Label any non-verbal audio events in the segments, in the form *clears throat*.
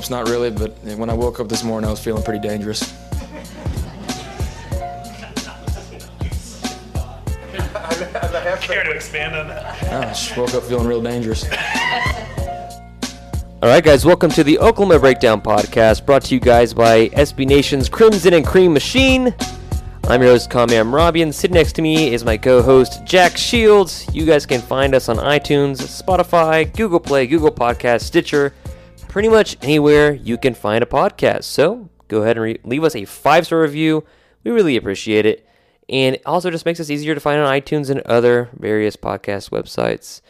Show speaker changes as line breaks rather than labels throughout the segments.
Warm up's not really, but when I woke up this morning, I was feeling pretty dangerous.
Care to expand on that?
I just woke up feeling real dangerous.
All right, guys, welcome to the Oklahoma Breakdown Podcast, brought to you guys by SB Nation's Crimson and Cream Machine. I'm your host, Kami Robbie, sitting next to me is my co-host, Jack Shields. You guys can find us on iTunes, Spotify, Google Play, Google Podcast, Stitcher, pretty much anywhere you can find a podcast. So go ahead and re- leave us a five-star review. We really appreciate it. And it also just makes us easier to find on iTunes and other various podcast websites.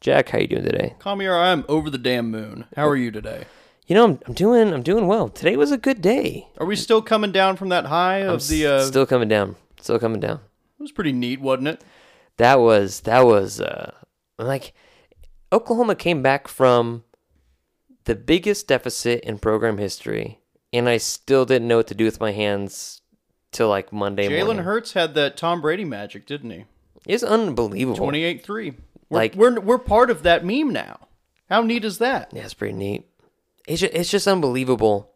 Jack, how you doing today?
Kamiar, I'm over the damn moon. How are you today?
You know, I'm, I'm doing I'm doing well. Today was a good day.
Are we still coming down from that high
I'm
of the? Uh,
still coming down. Still coming down.
it was pretty neat, wasn't it?
That was that was uh like Oklahoma came back from the biggest deficit in program history, and I still didn't know what to do with my hands till like Monday
Jalen
morning.
Hurts had that Tom Brady magic, didn't he?
It's unbelievable.
Twenty-eight three.
Like-
we're we're part of that meme now. How neat is that?
Yeah, it's pretty neat. It's just, it's just unbelievable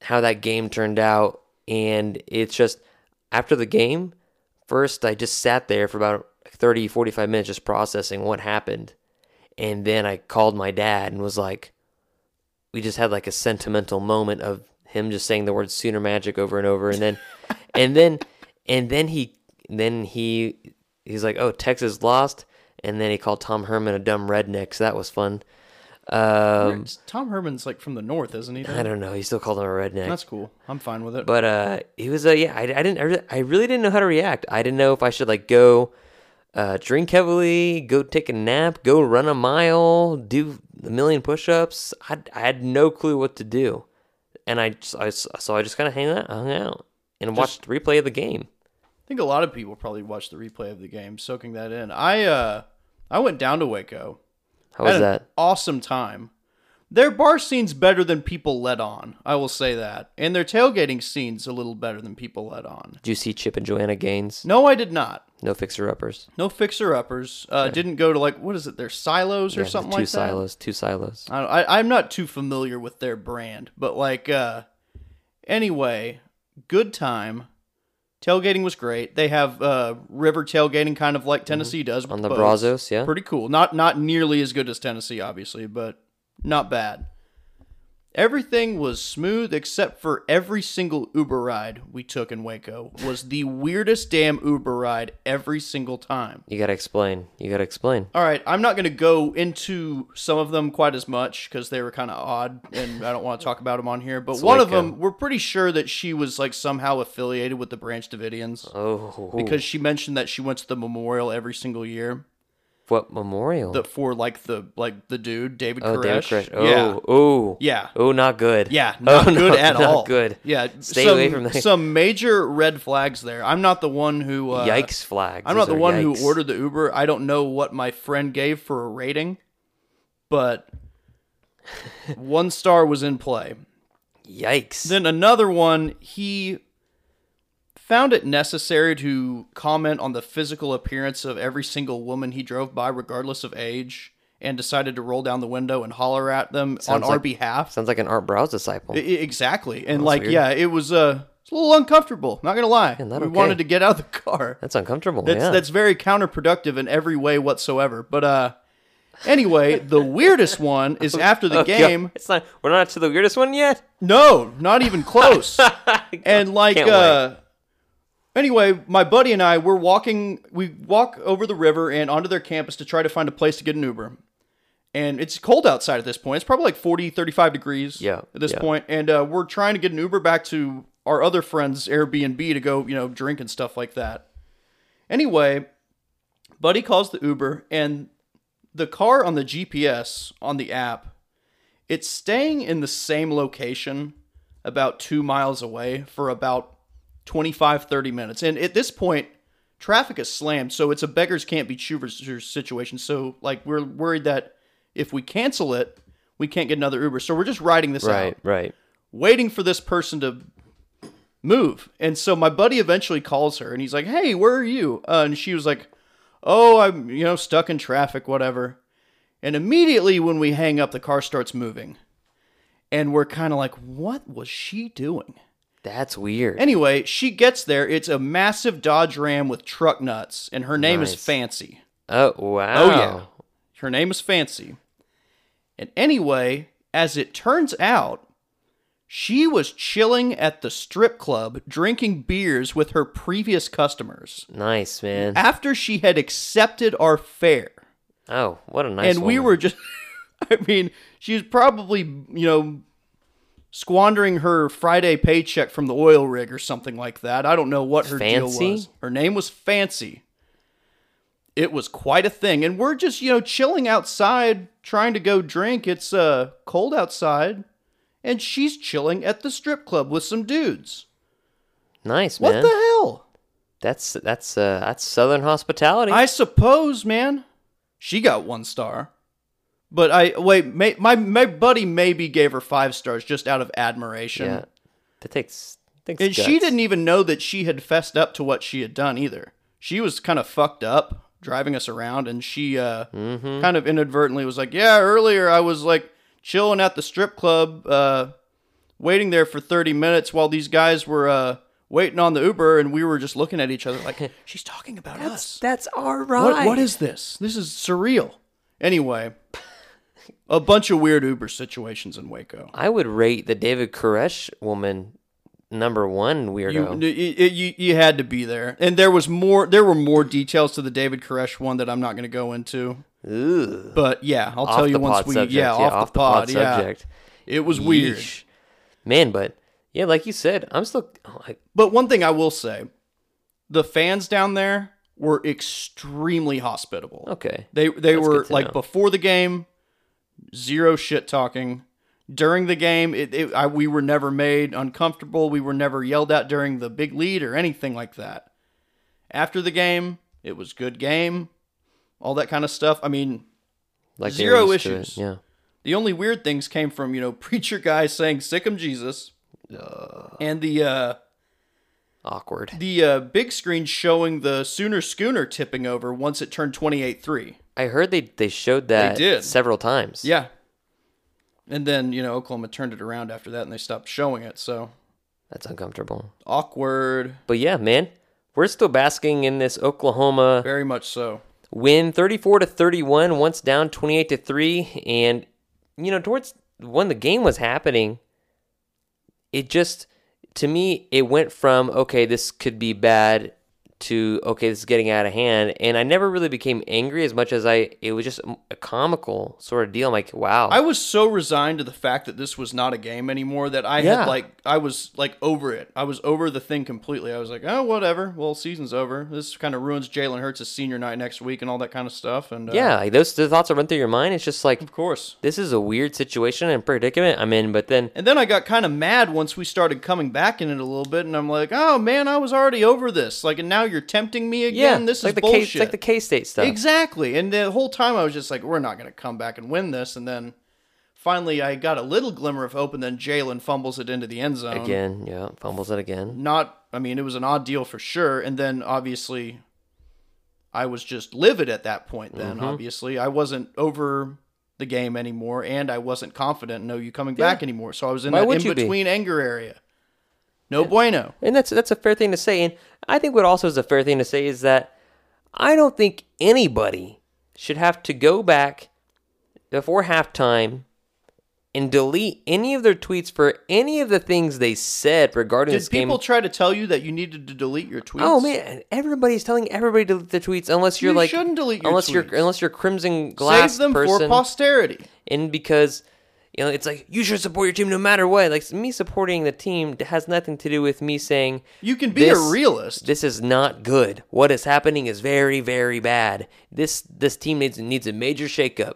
how that game turned out, and it's just after the game, first I just sat there for about 30, 45 minutes just processing what happened, and then I called my dad and was like, we just had like a sentimental moment of him just saying the word Sooner Magic over and over, and then, *laughs* and then, and then he, then he, he's like, oh, Texas lost. And then he called Tom Herman a dumb redneck, so that was fun. Um,
Tom Herman's like from the north, isn't he?
I don't know. He still called him a redneck.
That's cool. I'm fine with it.
But uh, he was uh, yeah. I, I didn't. I really didn't know how to react. I didn't know if I should like go, uh, drink heavily, go take a nap, go run a mile, do a million push-ups. I, I had no clue what to do, and I, just, I so I just kind of hung out, hung out, and watched the replay of the game.
I think a lot of people probably watched the replay of the game, soaking that in. I uh, I went down to Waco.
How was
Had an
that?
Awesome time. Their bar scene's better than people let on. I will say that, and their tailgating scene's a little better than people let on.
Did you see Chip and Joanna Gaines?
No, I did not.
No fixer-uppers.
No fixer uppers. Uh, Didn't go to like what is it? Their silos or
Yeah,
something
two
like
silos. Two silos.
that. I, I I'm not too familiar with their brand, but like uh, anyway, good time. Tailgating was great. They have uh, river tailgating, kind of like Tennessee does
On the
boats.
Brazos, yeah.
Pretty cool. Not not nearly as good as Tennessee, obviously, but not bad. Everything was smooth except for every single Uber ride we took in Waco was the weirdest damn Uber ride every single time.
You gotta explain. You gotta explain.
All right, I'm not going to go into some of them quite as much because they were kind of odd, and I don't want to talk about them on here. But one of them, we're pretty sure that she was like somehow affiliated with the Branch Davidians
Oh,
because she mentioned that she went to the memorial every single year.
What memorial?
The, for like the like the dude David
oh,
Koresh.
David Koresh. Oh,
yeah.
oh,
Yeah.
Oh, not good.
Yeah, *laughs* not
Oh,
good
no,
at
not
all.
good.
Yeah,
Stay
some,
away from that.
Some major red flags there. I'm not the one who. Uh,
Yikes flags.
I'm not
Those
the one
yikes.
who ordered the Uber. I don't know what my friend gave for a rating, but *laughs* one star was in play.
Yikes.
Then another one, he found it necessary to comment on the physical appearance of every single woman he drove by, regardless of age, and decided to roll down the window and holler at them
Sounds
on our behalf.
Sounds like an Art Briles disciple.
I- exactly. And
That's
like,
weird.
yeah, it was uh, it's a little uncomfortable. Not gonna lie.
Yeah, not
we
okay.
wanted to get out of the car.
That's uncomfortable.
That's
yeah.
that's very counterproductive in every way whatsoever. But uh, Anyway, the weirdest one is *laughs* after the
Oh, God.
game.
It's not. We're not to the weirdest one yet.
No, not even close. *laughs* and like uh anyway, my buddy and I we're walking we walk over the river and onto their campus to try to find a place to get an Uber. And it's cold outside at this point. It's probably like 40, 35 degrees
Yeah,
at this
yeah.
point. And uh, we're trying to get an Uber back to our other friend's Airbnb to go, you know, drink and stuff like that. Anyway, Buddy calls the Uber and the car on the GPS on the app it's staying in the same location about two miles away for about 25 30 minutes and at this point traffic is slammed so it's a beggars can't be choosers situation so like we're worried that if we cancel it we can't get another uber so we're just riding this
Right.
out
Right.
waiting for this person to move. And so my buddy eventually calls her and he's like, "Hey, where are you?" Uh, and she was like, "Oh, I'm you know stuck in traffic, whatever." And immediately when we hang up, the car starts moving, and we're kind of like, "What was she doing?"
That's weird.
Anyway, she gets there. It's a massive Dodge Ram with truck nuts, and her name is Fancy.
oh wow.
Oh yeah. Her name is Fancy. And anyway, as it turns out, she was chilling at the strip club drinking beers with her previous customers
Nice man.
after she had accepted our fare.
Oh, what a nice.
and we were just *laughs* I mean, she was probably, you know, squandering her Friday paycheck from the oil rig or something like that. I don't know what her
Fancy?
deal was. Her name was Fancy. It was quite a thing. And we're just, you know, chilling outside trying to go drink. It's uh cold outside. And she's chilling at the strip club with some dudes.
nice man.
What the hell?
That's that's uh that's southern hospitality.
I suppose, man. She got one star. But I wait, may, my my buddy maybe gave her five stars just out of admiration.
yeah. That takes. takes
And she didn't even know that she had fessed up to what she had done either. She was kind of fucked up driving us around and she uh
Mm-hmm.
kind of inadvertently was like, "Yeah, earlier I was like chilling at the strip club uh waiting there for 30 minutes while these guys were uh waiting on the Uber and we were just looking at each other like *laughs* she's talking about us."
That's our ride.
What what is this? This is surreal. Anyway, a bunch of weird Uber situations in Waco.
I would rate the David Koresh woman number one weirdo.
you, you you had to be there, and there was more. There were more details to the David Koresh one that I'm not going to go into.
Ugh.
But yeah, I'll
Off
tell you once we
subject.
yeah, off, the pod, yeah.
subject.
It was weird.
Man, but yeah, like you said, I'm still. oh, I,
But one thing I will say, the fans down there were extremely hospitable.
okay.
They they
That's
were like
know.
before the game, zero shit talking. During the game, it, it I, we were never made uncomfortable. We were never yelled at during the big lead or anything like that. After the game, it was good game, all that kind of stuff. I mean,
Like
zero
were used to it,
issues.
Yeah.
the only weird things came from you know *laughs* preacher guy saying "sick 'em Jesus," and the uh,
Awkward.
the uh, big screen showing the Sooner Schooner tipping over once it turned twenty eight three.
I heard they they showed that
did.
several times.
Yeah. And then, you know, Oklahoma turned it around after that and they stopped showing it. So
That's uncomfortable.
awkward.
But yeah, man, we're still basking in this Oklahoma
Very much so.
win 34 to 31 once down 28 to 3 and you know towards when the game was happening it just to me it went from okay this could be bad to okay this is getting out of hand and i never really became angry as much as i it was just a comical sort of deal i'm like wow
I was so resigned to the fact that this was not a game anymore that I
Yeah.
had like I was like over it. I was over the thing completely. I was like, oh, whatever. Well, season's over. This kind of ruins Jalen Hurts' senior night next week and all that kind of stuff. And uh,
yeah like those the thoughts that run through your mind it's just like
of course.
this is a weird situation and predicament i'm in but then
And then I got kind of mad once we started coming back in it a little bit, and I'm like, oh man, I was already over this. Like, and now you're tempting me again. yeah
this like
is
the
bullshit.
K, it's like the k-state stuff
Exactly. And the whole time I was just like, we're not going to come back and win this. And then finally I got a little glimmer of hope, and then Jalen fumbles it into the end zone.
again yeah fumbles it again
Not, I mean, it was an odd deal for sure. And then obviously I was just livid at that point, then,
Mm-hmm.
obviously. I wasn't over the game anymore, and I wasn't confident in OU coming back anymore. So I was in
Why
that in
be?
between anger area. No bueno.
And that's that's a fair thing to say. And I think what also is a fair thing to say is that I don't think anybody should have to go back before halftime and delete any of their tweets for any of the things they said regarding
Did
this game.
Did people try to tell you that you needed to delete your tweets?
Oh man, everybody's telling everybody to delete their tweets unless you're
You
like
shouldn't delete your
unless you're
tweets.
unless you're crimson glass
Save them
person
for posterity.
and because you know it's like you should support your team no matter what. Like me supporting the team has nothing to do with me saying
You can be a realist.
This is not good. What is happening is very very bad. This this team needs needs a major shakeup.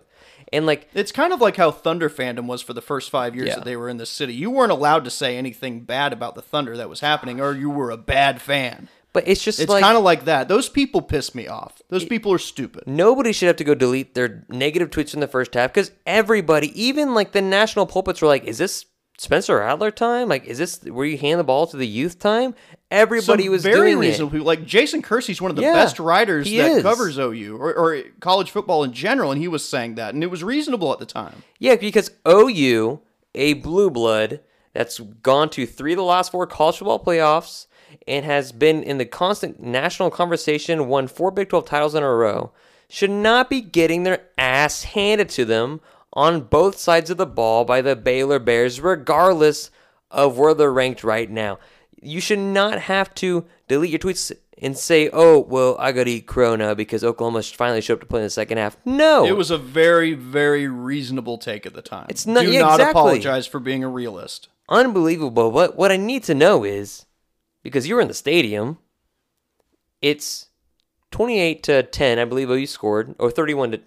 And like
It's kind of like how Thunder fandom was for the first five years
Yeah.
that they were in the city. You weren't allowed to say anything bad about the Thunder that was happening, or you were a bad fan.
But it's just
It's
like
kind of like that. Those people piss me off. Those people are stupid.
nobody should have to go delete their negative tweets in the first half because everybody, even like the national pulpits, were like, "Is this Spencer Rattler time? Like, is this where you hand the ball to the youth time?" Everybody
Some
was
very
doing
reasonable
it.
people. Like Jason Kersey's one of the
Yeah,
best writers that
is.
covers OU or, or college football in general, and he was saying that, and it was reasonable at the time.
Yeah, because OU, a blue blood that's gone to three of the last four college football playoffs and has been in the constant national conversation, won four Big 12 titles in a row, should not be getting their ass handed to them on both sides of the ball by the Baylor Bears, regardless of where they're ranked right now. You should not have to delete your tweets and say, oh, well, I got to eat crow now because Oklahoma finally showed up to play in the second half. No.
It was a very, very reasonable take at the time.
It's not-
Do
yeah,
not
exactly.
apologize for being a realist.
unbelievable. What what I need to know is because you were in the stadium, it's twenty eight to ten, I believe OU scored, or thirty one to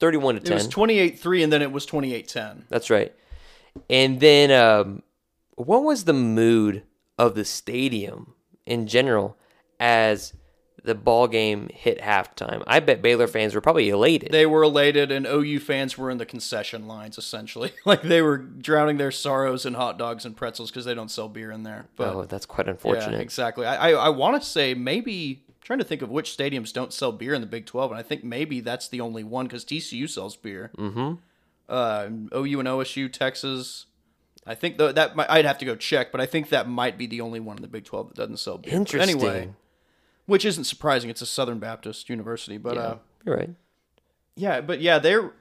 thirty one to 10.
It was 28-3, and then it was 28-10.
That's right. And then um, what was the mood of the stadium in general as the ball game hit halftime? I bet Baylor fans were probably elated.
They were elated, and OU fans were in the concession lines, essentially. *laughs* like they were drowning their sorrows in hot dogs and pretzels because they don't sell beer in there. But
oh, that's quite
yeah,
unfortunate.
exactly. I, I, I want to say maybe trying to think of which stadiums don't sell beer in the Big Twelve, and I think maybe that's the only one because TCU sells beer. Mm-hmm. Uh, OU and OSU, Texas. I think though that might, I'd have to go check, but I think that might be the only one in the Big Twelve that doesn't sell beer. But
Interesting.
Anyway, which isn't surprising. It's a Southern Baptist university, but
yeah,
uh,
you're right.
yeah, but yeah, there.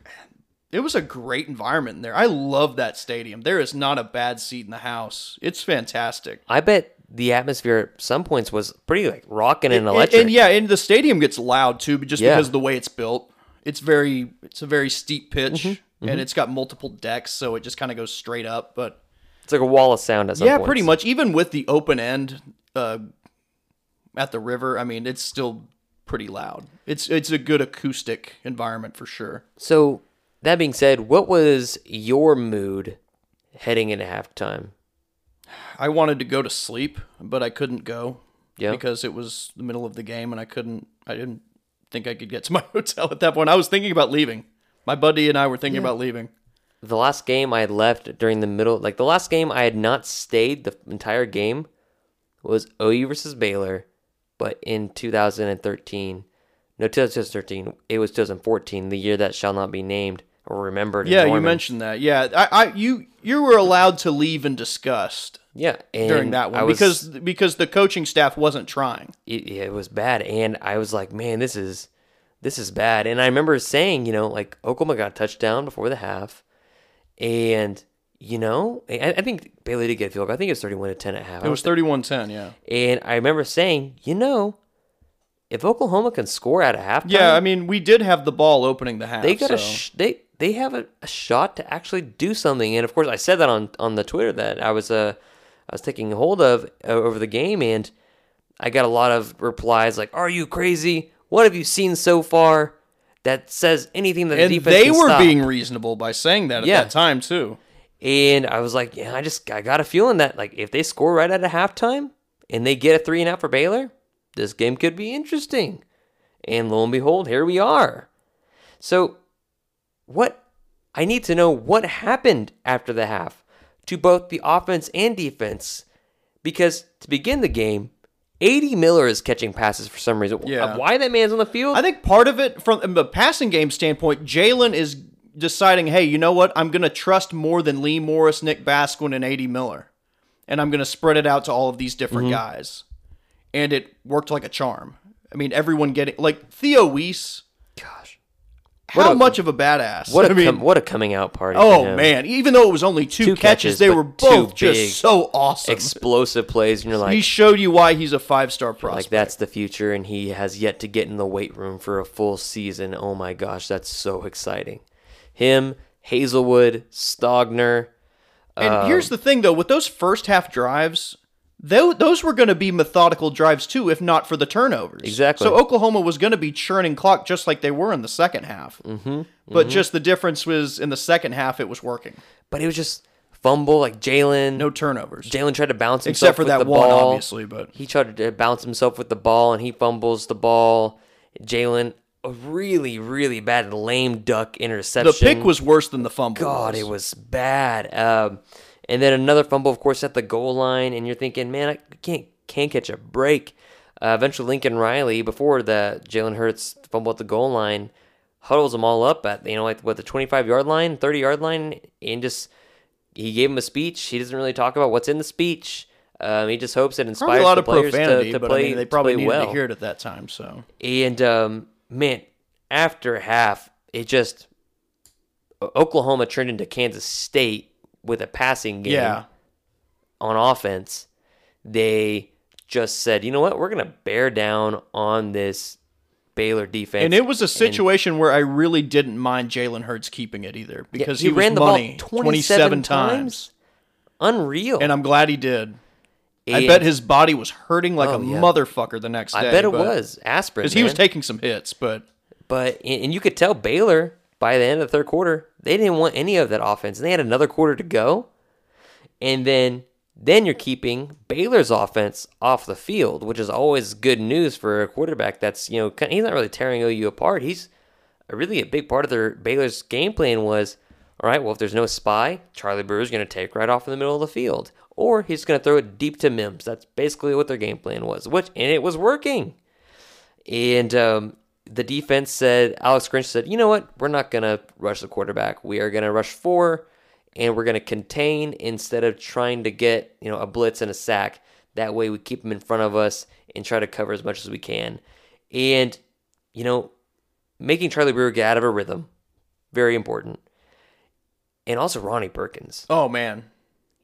It was a great environment in there. I love that stadium. There is not a bad seat in the house. It's fantastic.
I bet the atmosphere at some points was pretty like rocking and
And-
electric.
And, yeah, and the stadium gets loud too, but just
Yeah.
because of the way it's built. It's very it's a very steep pitch
Mm-hmm,
and it's got multiple decks, so it just kind of goes straight up. But
It's like a wall of sound at some
yeah,
points.
pretty much. Even with the open end uh, at the river, I mean, it's still pretty loud. It's it's a good acoustic environment for sure.
So that being said, what was your mood heading into halftime?
I wanted to go to sleep, but I couldn't go
Yeah.
because it was the middle of the game and I couldn't. I didn't think I could get to my *laughs* hotel at that point. I was thinking about leaving. My buddy and I were thinking about leaving.
The last game I had left during the middle, like the last game I had not stayed the entire game was OU versus Baylor, but in 2013. No, 2013. It was 2014, the year that shall not be named or remembered.
Yeah, you mentioned that. Yeah, I, I, you, you were allowed to leave in disgust
Yeah, and
during that one
was-
because because the coaching staff wasn't trying.
it, it was bad and i was like man this is this is bad and i remember saying you know like oklahoma got a touchdown before the half and you know i, I think baylor did get a field goal i think it was 31 to 10 at half
It was 31-10, yeah.
and i remember saying you know if oklahoma can score at a half
Yeah, I mean, we did have the ball opening the half.
they got a sh- they they have a, a shot to actually do something and of course i said that on on the twitter that i was uh i was taking hold of uh, over the game and i got a lot of replies like are you crazy what have you seen so far that says anything that the
and
defense
they were
stop?
being reasonable by saying that at
Yeah.
that time too.
And i was like yeah i just i got a feeling that like if they score right at a halftime and they get a three and out for baylor this game could be interesting and lo and behold here we are so what I need to know what happened after the half to both the offense and defense because to begin the game, A.D. Miller is catching passes for some reason.
Yeah.
Why that man's on the field?
I think part of it, from the passing game standpoint, Jalen is deciding, hey, you know what? I'm going to trust more than Lee Morris, Nick Basquine, and A.D. Miller. And I'm going to spread it out to all of these different mm-hmm. guys. And it worked like a charm. I mean, everyone getting, like Theo Wease,
Gosh.
how
a-
much of a badass.
What a
I mean,
com- what a coming out party!
oh man, even though it was only two,
Two
catches,
catches,
they were both just so awesome.
explosive plays, and you're like,
he showed you why he's a five star prospect.
like that's the future, and he has yet to get in the weight room for a full season. Oh my gosh, that's so exciting! Him, Haselwood, Stogner.
And
Um,
here's the thing, though, with those first half drives, tho- those were going to be methodical drives too, if not for the turnovers.
Exactly.
So Oklahoma was going to be churning clock just like they were in the second half. Mm-hmm. But just the difference was in the second half, it was working.
But it was just fumble like Jalen.
No turnovers.
Jalen tried to bounce himself
Except for
with
that
the
one,
ball.
obviously. But
He tried to bounce himself with the ball, and he fumbles the ball. Jalen, a really, really bad lame duck interception.
the pick was worse than the fumble.
God, it was bad. Um, and then another fumble, of course, at the goal line, and you're thinking, man, I can't can't catch a break. Uh, eventually, Lincoln Riley, before the Jalen Hurts fumble at the goal line, huddles them all up at you know like what the 25 yard line, 30 yard line, and just he gave him a speech. He doesn't really talk about what's in the speech. Um, he just hopes it
Probably
inspires
a lot
the
of
players
profanity,
to, to play.
I mean, they probably needed
well.
to hear it at that time. So
And um, man, after half, it just Oklahoma turned into Kansas State with a passing game
yeah,
on offense. They just said, you know what, we're gonna bear down on this Baylor defense.
and it was a situation where I really didn't mind Jalen Hurts keeping it either because
he
he, was
ran the
money
ball 27 times. Unreal.
and I'm glad he did. I bet his body was hurting like
Oh,
a
yeah.
motherfucker the next day.
I bet it was aspirin.
because he was taking some hits, but
But and and you could tell Baylor by the end of the third quarter, they didn't want any of that offense. And they had another quarter to go. And then then you're keeping Baylor's offense off the field, which is always good news for a quarterback that's, you know, he's not really tearing OU apart. He's a really a big part of their Baylor's game plan was, all right, well, if there's no spy, Charlie Brewer's going to take right off in the middle of the field. Or he's going to throw it deep to Mims. That's basically what their game plan was, which and it was working. And um, the defense said, Alex Grinch said, you know what? We're not going to rush the quarterback. We are going to rush four, and we're going to contain instead of trying to get you know a blitz and a sack. That way, we keep them in front of us and try to cover as much as we can. And you know, making Charlie Brewer get out of a rhythm, very important. And also Ronnie Perkins.
oh man,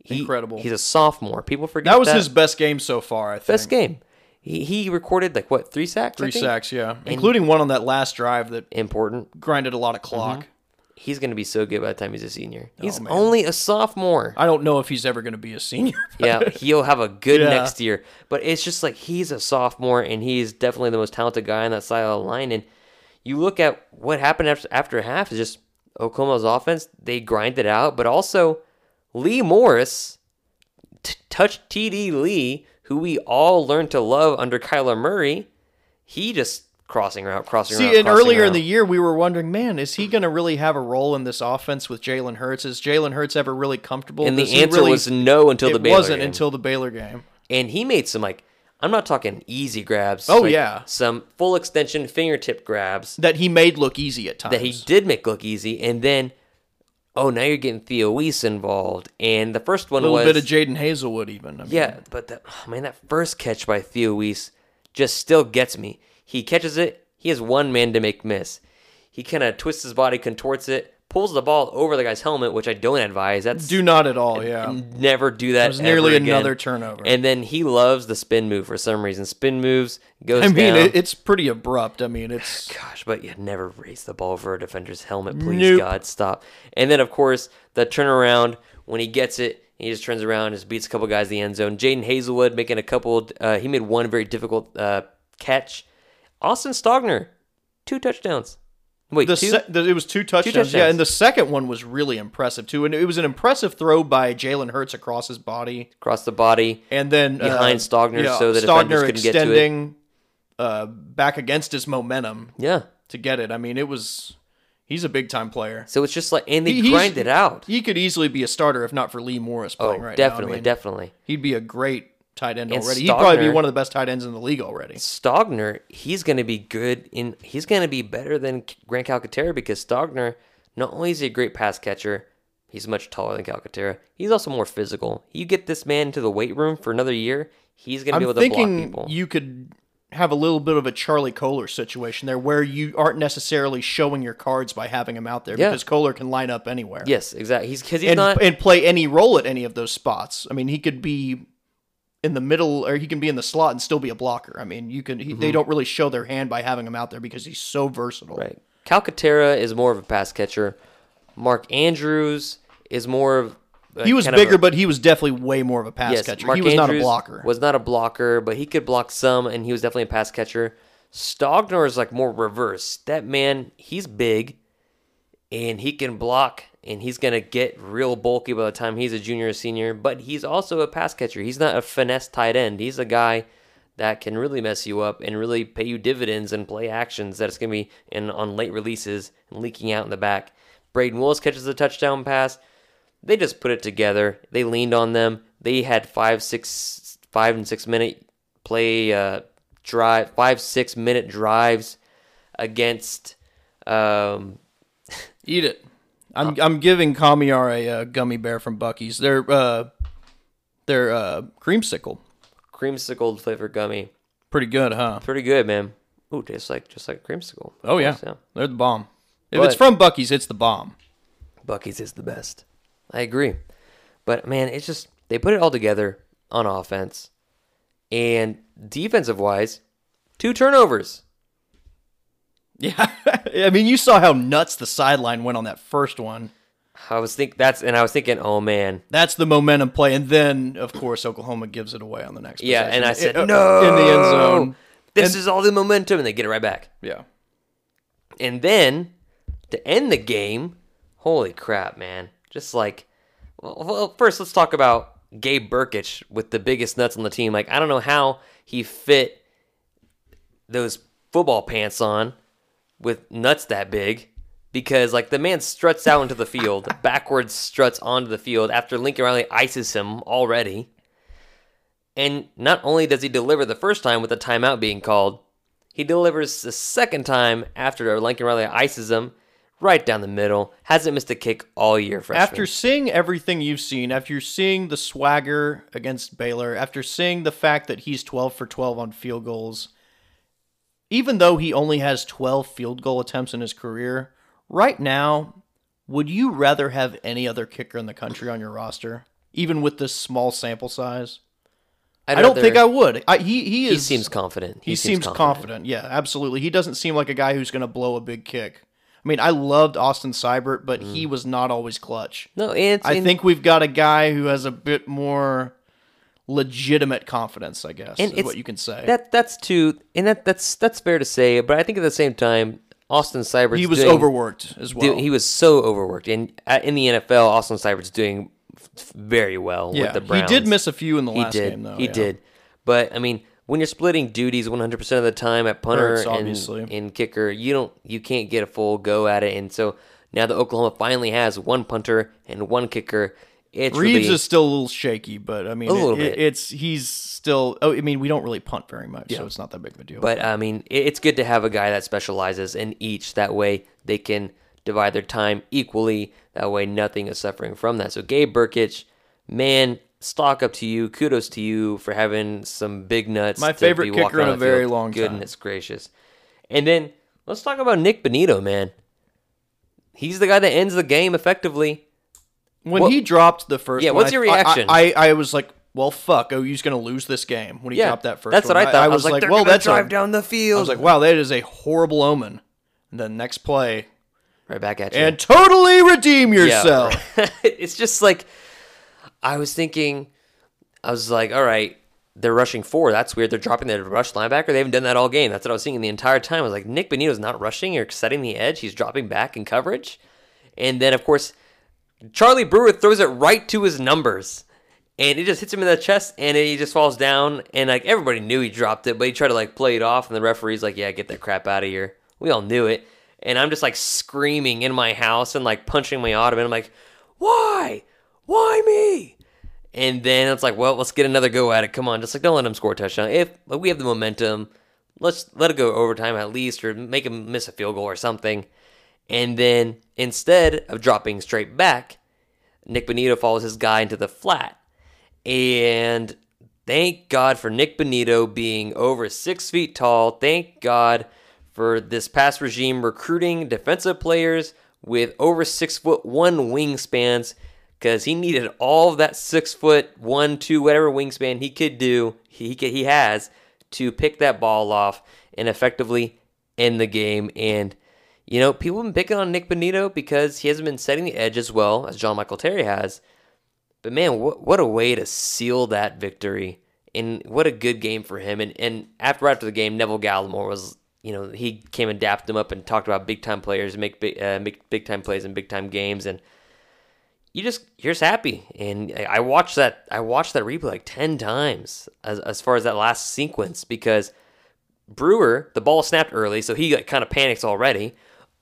He-
incredible.
He's a sophomore. People forget
that was his best game so far. I think
best game. He, he recorded like what three sacks? I
three sacks, yeah, including one on that last drive that
Important.
grinded a lot of mm-hmm. clock.
He's going to be so good by the time he's a senior. Oh, he's
man.
only a sophomore.
I don't know if he's ever going to be a senior. *laughs*
yeah, he'll have a good
Yeah.
next year. But it's just like he's a sophomore and he's definitely the most talented guy on that side of the line. And you look at what happened after after half is just Oklahoma's offense. They grinded out, but also Lee Morris, t- touch TD Lee, who we all learned to love under Kyler Murray. He just crossing route, crossing route.
See, and earlier in the year, we were wondering, man, is he going to really have a role in this offense with Jalen Hurts? Is Jalen Hurts ever really comfortable?
and the
Does
answer
really-
was no until the
it
Baylor
wasn't
game.
until the Baylor game.
and he made some like I'm not talking easy grabs.
Oh,
like,
yeah.
some full extension fingertip grabs
That he made look easy at times.
that he did make look easy, and then oh now you're getting Theo Wease involved, and the first one a
little
was
bit of Jadon Haselwood, even. I mean,
yeah, but that oh, man that first catch by Theo Wease just still gets me. He catches it, he has one man to make miss. He kind of twists his body, contorts it, pulls the ball over the guy's helmet, which I don't advise. That's
do not at all. Yeah,
never do that.
it was nearly another turnover.
And then he loves the spin move for some reason. Spin moves goes
I mean, it, it's pretty abrupt. I mean, it's *sighs*
Gosh, but you never raise the ball over a defender's helmet, please,
Nope.
God, stop. And then, of course, the turnaround when he gets it, he just turns around, and just beats a couple guys in the end zone. Jadon Haselwood making a couple. Uh, he made one very difficult uh, catch. Austin Stogner, two touchdowns. Wait,
the,
two?
se- the it was two touchdowns.
touchdowns.
Yeah, and the second one was really impressive too. And it was an impressive throw by Jalen Hurts across his body,
across the body.
and then
Behind
uh,
Stogner
yeah,
so that
Stogner
couldn't get to it.
extending uh, back against his momentum
Yeah.
to get it. I mean, it was he's a big time player.
So it's just like, and they
He-
grind it out.
He could easily be a starter if not for Lee Morris
Oh,
playing right now. I
definitely,
mean,
definitely.
He'd be a great tight end
And
already. He'd probably be one of the best tight ends in the league already.
Stogner, he's going to be good in. He's going to be better than Grant Calcaterra because Stogner, not only is he a great pass catcher, he's much taller than Calcaterra. He's also more physical. You get this man into the weight room for another year, he's going to be able to block
thinking
people.
you could have a little bit of a Charlie Kolar situation there, where you aren't necessarily showing your cards by having him out there
Yeah.
because Kolar can line up anywhere.
Yes, exactly. He's because he's
and
not.
and play any role at any of those spots. I mean, he could be in the middle, or he can be in the slot and still be a blocker. I mean, you can. He, They mm-hmm. don't really show their hand by having him out there because he's so versatile.
Right. Calcaterra is more of a pass catcher. Mark Andrews is more of. a
He was
of a-
bigger, but he was definitely way more of a pass
yes,
catcher.
Mark
he was not a blocker.
Was not a blocker, but he could block some, and he was definitely a pass catcher. Stogner is like more reverse. That man, he's big, and he can block, and he's gonna get real bulky by the time he's a junior or senior. But he's also a pass catcher. He's not a finesse tight end. He's a guy that can really mess you up and really pay you dividends and play actions that's gonna be in on late releases and leaking out in the back. Brayden Willis catches a touchdown pass they just put it together. They leaned on them. They had five, six, five and six minute play uh, drive, five, six minute drives against. Um, *laughs*
Eat it. I'm I'm giving Kamiar a uh, gummy bear from Buc-ee's. They're uh, they're uh, creamsicle.
creamsicle flavor gummy,
Pretty good, huh?
pretty good, man. Ooh, tastes like just like creamsicle.
Oh yeah,
yeah.
they're the bomb. If
But-
it's from Buc-ee's, it's the bomb.
Buc-ee's is the best. I agree. But man, it's just they put it all together on offense. And defensive wise, two turnovers.
Yeah, *laughs* I mean, you saw how nuts the sideline went on that first one.
I was think that's and I was thinking, oh man,
That's the momentum play, and then of course Oklahoma gives it away on the next. One.
Yeah,
possession.
and I said,
Uh,
no,
in the end zone.
This is all the momentum, and they get it right back.
Yeah,
And then to end the game, holy crap, man! Just like, well, well, first let's talk about Gabe Brkic with the biggest nuts on the team. Like, I don't know how he fit those football pants on with nuts that big. Because like the man struts out into the field, *laughs* backwards struts onto the field after Lincoln Riley ices him already. And not only does he deliver the first time with a timeout being called, he delivers the second time after Lincoln Riley ices him right down the middle. Hasn't missed a kick all year, freshman.
after seeing everything you've seen, after seeing the swagger against Baylor, after seeing the fact that he's 12 for 12 on field goals, even though he only has 12 field goal attempts in his career, right now, would you rather have any other kicker in the country on your roster, even with this small sample size?
I'd
I don't think I would. I, he he
He
is.
seems confident.
He, seems, confident. Yeah, absolutely. He doesn't seem like a guy who's going to blow a big kick. I mean, I loved Austin Seibert, but he mm. was not always clutch.
No, it's,
I think we've got a guy who has a bit more legitimate confidence. I guess
and
is what you can say.
That that's too, and that that's that's fair to say. But I think at the same time, Austin Seibert's
he was
doing,
overworked as well.
Dude, he was so overworked, and uh, in the NFL, Austin Seibert's doing f- very well
yeah,
with the Browns.
he did miss a few in the
He
last
did.
game though.
he
yeah.
did. But I mean, when you're splitting duties 100 percent of the time at punter
Hurts,
and, and kicker, you don't you can't get a full go at it. And so now that Oklahoma finally has one punter and one kicker, it's
Reeves
really,
is still a little shaky, but I mean,
A little
it-
bit.
it's he's still. Oh, I mean, we don't really punt very much, so it's not that big of a deal.
But I mean, it- it's good to have a guy that specializes in each. That way, they can divide their time equally. That way, nothing is suffering from that. So, Gabe Brkic, man, stock up to you. Kudos to you for having some big nuts.
My
to
favorite
be
kicker in a very
field.
long time.
Goodness gracious! And then let's talk about Nik Bonitto, man. He's the guy that ends the game effectively.
When
what-
he dropped the first,
Yeah,
one,
what's your
I-
reaction?
I, I, I was like, well, fuck, oh, OU's going to lose this game when he
Yeah,
dropped that first.
that's
one.
what I thought. I was, like, they're
well, that's
drive
a,
down the field.
I was like, wow, that is a horrible omen. And then next play,
right back at you.
and totally redeem yourself.
Yeah. *laughs* it's just like I was thinking. I was like, all right, they're rushing four. That's weird. They're dropping their rush linebacker. They haven't done that all game. That's what I was thinking the entire time. I was like, Nik Bonitto's not rushing or setting the edge. He's dropping back in coverage. And then, of course, Charlie Brewer throws it right to his numbers. And it just hits him in the chest, and he just falls down. And like everybody knew he dropped it, but he tried to like play it off, and the referee's like, "Yeah, get that crap out of here." We all knew it, and I'm just like screaming in my house and like punching my ottoman. I'm like, "Why? Why me?" And then it's like, "Well, let's get another go at it. Come on, just like don't let him score a touchdown. If we have the momentum, let's let it go overtime at least, or make him miss a field goal or something." And then instead of dropping straight back, Nik Bonitto follows his guy into the flat. And Thank God for Nik Bonitto being over six feet tall. Thank God for this past regime recruiting defensive players with over six foot one wingspans because he needed all of that six foot one, two, whatever wingspan he could do, he, he has to pick that ball off and effectively end the game. And, you know, people have been picking on Nik Bonitto because he hasn't been setting the edge as well as John Michael Terry has. But man, what, what a way to seal that victory. And what a good game for him. And, and after after the game, Neville Gallimore was, you know, he came and dapped him up and talked about big time players make big, uh, make big time plays in big time games. And you just you're just happy. And I watched that I watched that replay like ten times as as far as that last sequence because Brewer the ball snapped early, so he like, kind of panics already.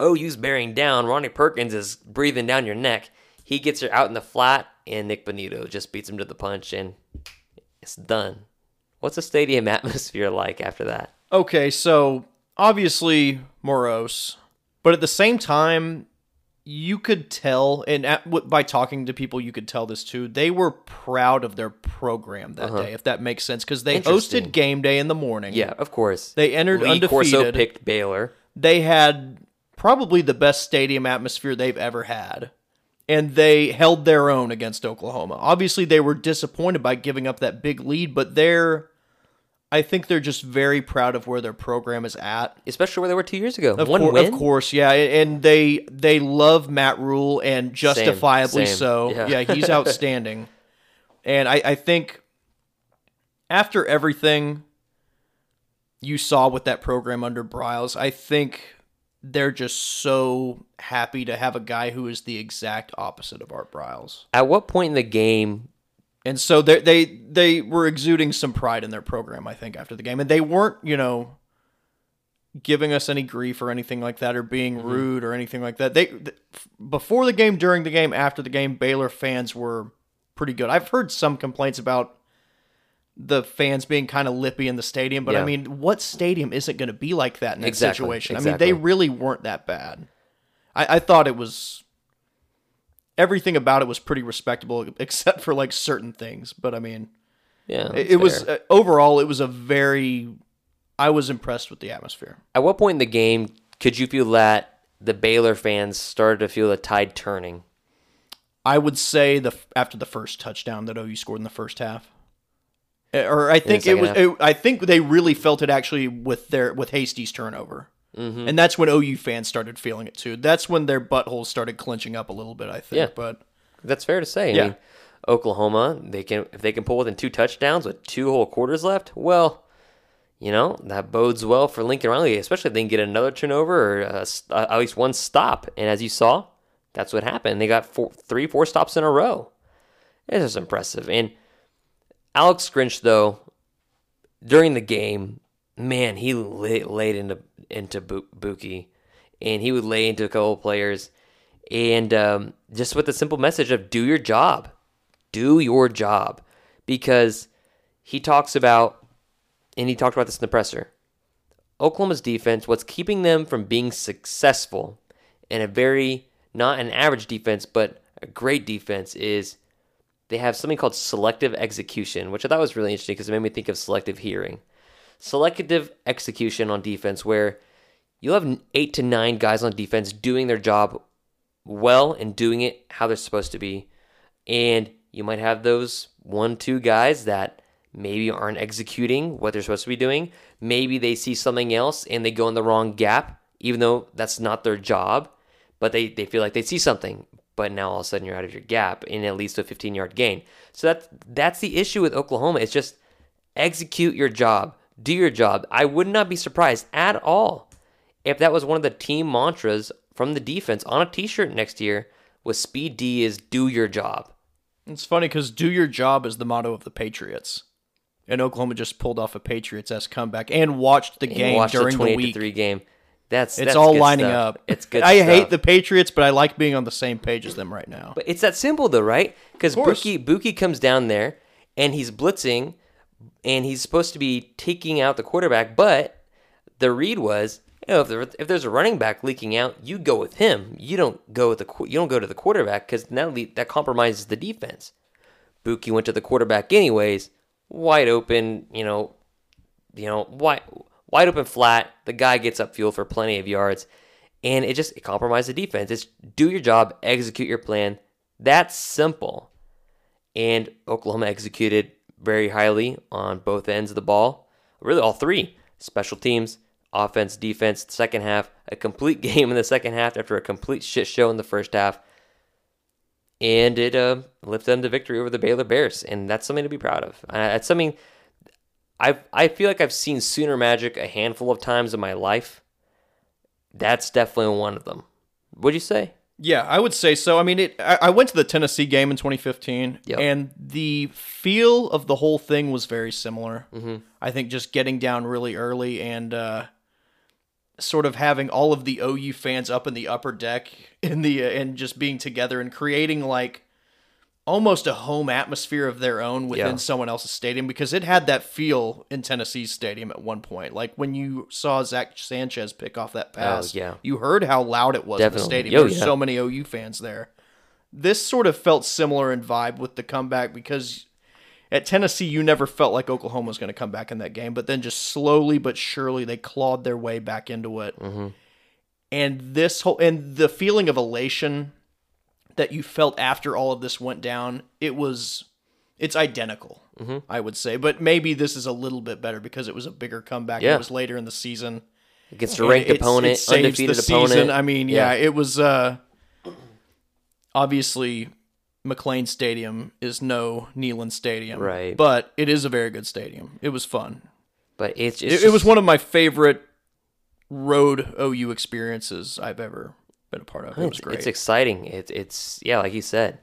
Oh, OU's bearing down. Ronnie Perkins is breathing down your neck. He gets her out in the flat, and Nik Bonitto just beats him to the punch, and it's done. What's the stadium *laughs* atmosphere like after that?
Okay, so obviously morose, but at the same time, you could tell, and at, by talking to people, you could tell this too. They were proud of their program that uh-huh. day, if that makes sense, because they hosted game day in the morning.
Yeah, of course.
They entered
Lee Corso
undefeated.
picked Baylor.
They had probably the best stadium atmosphere they've ever had. And they held their own against Oklahoma. Obviously, they were disappointed by giving up that big lead, but they're, I think they're just very proud of where their program is at.
especially where they were two years ago.
Of,
One
cour-
win.
of course, yeah, and they they love Matt Rhule and justifiably
same,
so.
yeah.
Yeah. he's *laughs* outstanding, and I, I think after everything you saw with that program under Briles, I think they're just so happy to have a guy who is the exact opposite of Art Briles.
At what point in the game?
and so they they they were exuding some pride in their program. I think after the game, and they weren't you know giving us any grief or anything like that or being
Mm-hmm.
rude or anything like that. They th- before the game, during the game, after the game, Baylor fans were pretty good. I've heard some complaints about the fans being kind of lippy in the stadium, but I mean, what stadium isn't going to be like that in that
Exactly,
situation? I mean, they really weren't that bad. I, I thought it was everything about it was pretty respectable, *laughs* except for like certain things. But I mean,
Yeah,
it, it was uh, overall, it was a very. I was impressed with the atmosphere.
At what point in the game could you feel that the Baylor fans started to feel the tide turning?
I would say the after the first touchdown that OU scored in the first half, or I think it was. It, I think they really felt it actually with their with Hasty's turnover,
Mm-hmm.
and that's when OU fans started feeling it too. That's when their buttholes started clenching up a little bit. I think,
Yeah.
but
That's fair to say. I
Yeah.
mean, Oklahoma, they can if they can pull within two touchdowns with two whole quarters left. Well, you know that bodes well for Lincoln Riley, especially if they can get another turnover or uh, s- uh, at least one stop. And as you saw, that's what happened. They got four, three, four stops in a row. It's just impressive. And Alex Grinch, though, during the game, man, he lay, laid into into Buki, and he would lay into a couple players, and um, just with the simple message of do your job, do your job, because he talks about, and he talked about this in the presser. Oklahoma's defense, what's keeping them from being successful and a very not an average defense, but a great defense is they have something called selective execution, which I thought was really interesting because it made me think of selective hearing. Selective execution on defense, where you'll have eight to nine guys on defense doing their job well and doing it how they're supposed to be. And you might have those one, two guys that maybe aren't executing what they're supposed to be doing. Maybe they see something else and they go in the wrong gap, even though that's not their job. But they, they feel like they see something. But now all of a sudden you're out of your gap and it leads to a 15 yard gain. So that's that's the issue with Oklahoma. It's just execute your job, do your job. I would not be surprised at all if that was one of the team mantras from the defense on a t-shirt next year with speed D is do your job.
it's funny because "Do your job" is the motto of the Patriots, and Oklahoma just pulled off a Patriots-esque comeback and watched the
And
game
watch
during
the
the
28
week.
to 3 game. That's
It's
that's
all lining
stuff.
up.
It's good
I
stuff.
hate the Patriots, but I like being on the same page as them right now.
But it's that simple though, right? Because Buki Buki comes down there and he's blitzing, and he's supposed to be taking out the quarterback. But the read was, you know, if, there, if there's a running back leaking out, you go with him. You don't go with the you don't go to the quarterback because that le- that compromises the defense. Buki went to the quarterback anyways. wide open, you know, you know, wide wide open flat. The guy gets upfield for plenty of yards, and it just it compromised the defense. It's do your job, execute your plan. That's simple, and Oklahoma executed very highly on both ends of the ball. Really, all three special teams, offense, defense, second half, a complete *laughs* game in the second half after a complete shit show in the first half. And it uh, lifted them to victory over the Baylor Bears, and that's something to be proud of. Uh, that's something I I feel like I've seen Sooner Magic a handful of times in my life. That's definitely one of them. What'd you say?
Yeah, I would say so. I mean, it. I, I went to the Tennessee game in 2015,
Yep.
and the feel of the whole thing was very similar.
Mm-hmm.
I think just getting down really early and uh, sort of having all of the OU fans up in the upper deck in the uh, and just being together and creating like almost a home atmosphere of their own within
Yeah.
someone else's stadium because it had that feel in Tennessee's stadium at one point. Like when you saw Zach Sanchez pick off that pass,
Oh, yeah.
you heard how loud it was in the stadium.
Oh,
There
yeah.
so many OU fans there. This sort of felt similar in vibe with the comeback because at Tennessee, you never felt like Oklahoma was going to come back in that game, but then just slowly but surely they clawed their way back into it.
Mm-hmm.
And this whole and the feeling of elation that you felt after all of this went down, it was it's identical,
Mm-hmm.
I would say. But maybe this is a little bit better because it was a bigger comeback.
Yeah.
It was later in the season.
Against a ranked
it's-
opponent,
it
undefeated
the
opponent.
Season. I mean, yeah,
Yeah.
it was uh obviously McLane Stadium is no Neyland Stadium.
Right.
But it is a very good stadium. It was fun.
but it's, it's
It, it was one of my favorite road OU experiences I've ever been a part of. It was
it's,
great.
It's exciting. It's it's yeah, like you said.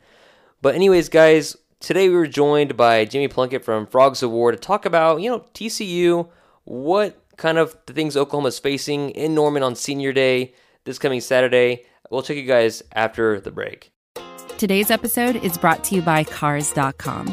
But anyways, guys, today we were joined by Jamie Plunkett from Frogs O' War to talk about you know TCU, what kind of the things Oklahoma's facing in Norman on Senior Day this coming Saturday. We'll check you guys after the break.
Today's episode is brought to you by Cars.com.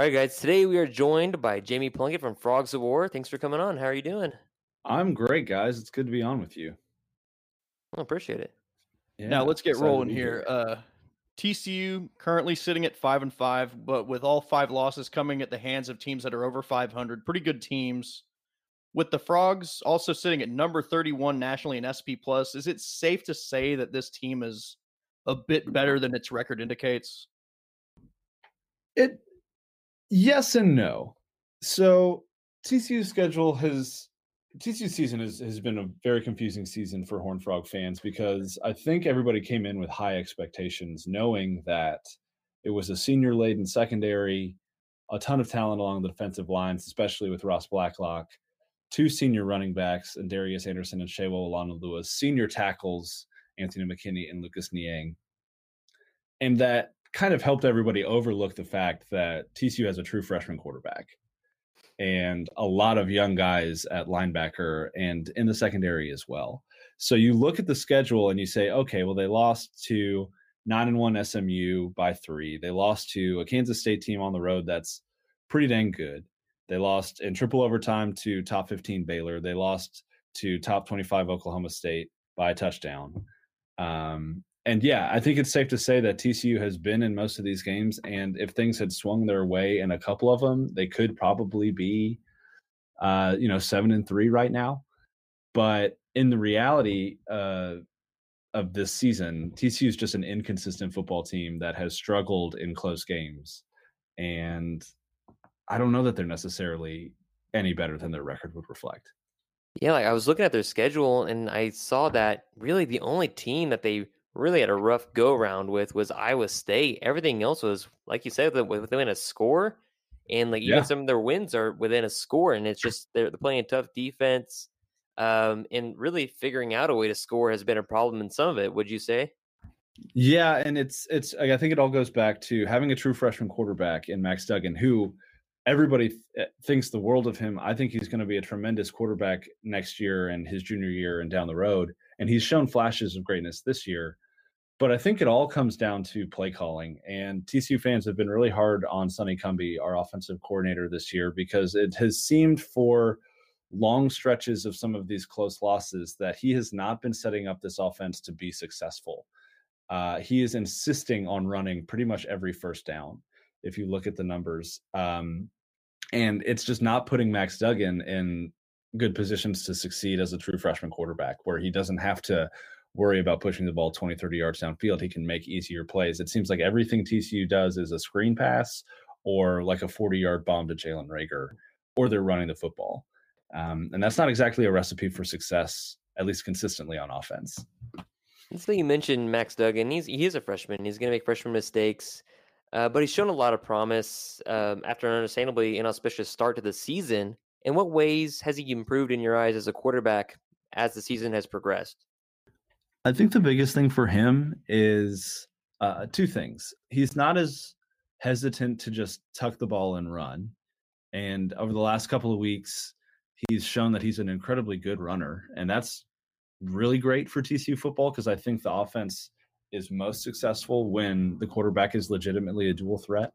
All right, guys. Today we are joined by Jamie Plunkett from Frogs O' War. Thanks for coming on. How are you doing?
I'm great, guys. It's good to be on with you.
I appreciate it.
now let's get rolling
be
here. Uh, TCU currently sitting at five and five, but with all five losses coming at the hands of teams that are over 500, pretty good teams. With the Frogs also sitting at number 31 nationally in SP Plus, is it safe to say that this team is a bit better than its record indicates?
It yes and no. So TCU's schedule has TCU season has, has been a very confusing season for Horn Frog fans because I think everybody came in with high expectations, knowing that it was a senior laden secondary, a ton of talent along the defensive lines, especially with Ross Blacklock, two senior running backs, and Darius Anderson and Sewo Olonilua, senior tackles, Anthony McKinney and Lucas Niang. And that kind of helped everybody overlook the fact that TCU has a true freshman quarterback and a lot of young guys at linebacker and in the secondary as well. So you look at the schedule and you say, okay, well, they lost to nine and one SMU by three. They lost to a Kansas State team on the road that's pretty dang good. They lost in triple overtime to top 15 Baylor. They lost to top 25 Oklahoma State by a touchdown. Um, and yeah, I think it's safe to say that TCU has been in most of these games. And if things had swung their way in a couple of them, they could probably be, uh, you know, seven and three right now. But in the reality uh, of this season, TCU is just an inconsistent football team that has struggled in close games. And I don't know that they're necessarily any better than their record would reflect.
Yeah, like I was looking at their schedule and I saw that really the only team that they really had a rough go around with was Iowa State. Everything else was, like you said, within a score, and like even
Yeah.
some of their wins are within a score, and it's just they're, they're playing a tough defense, um, and really figuring out a way to score has been a problem in some of it. Would you say?
Yeah, and it's it's I think it all goes back to having a true freshman quarterback in Max Duggan, who everybody th- eh, thinks the world of him. I think he's going to be a tremendous quarterback next year and his junior year and down the road. And he's shown flashes of greatness this year. But I think it all comes down to play calling. And TCU fans have been really hard on Sonny Cumbie, our offensive coordinator this year, because it has seemed for long stretches of some of these close losses that he has not been setting up this offense to be successful. Uh, he is insisting on running pretty much every first down. If you look at the numbers, um, and it's just not putting Max Duggan in good positions to succeed as a true freshman quarterback, where he doesn't have to worry about pushing the ball 20, 30 yards downfield. He can make easier plays. It seems like everything TCU does is a screen pass or like a 40 yard bomb to Jalen Reagor, or they're running the football. Um, and that's not exactly a recipe for success, at least consistently on offense.
So you mentioned Max Duggan. He's he is a freshman. He's going to make freshman mistakes, uh, but he's shown a lot of promise um, after an understandably inauspicious start to the season. In what ways has he improved in your eyes as a quarterback as the season has progressed?
I think the biggest thing for him is uh, two things. He's not as hesitant to just tuck the ball and run. And over the last couple of weeks, he's shown that he's an incredibly good runner. And that's really great for TCU football because I think the offense is most successful when the quarterback is legitimately a dual threat.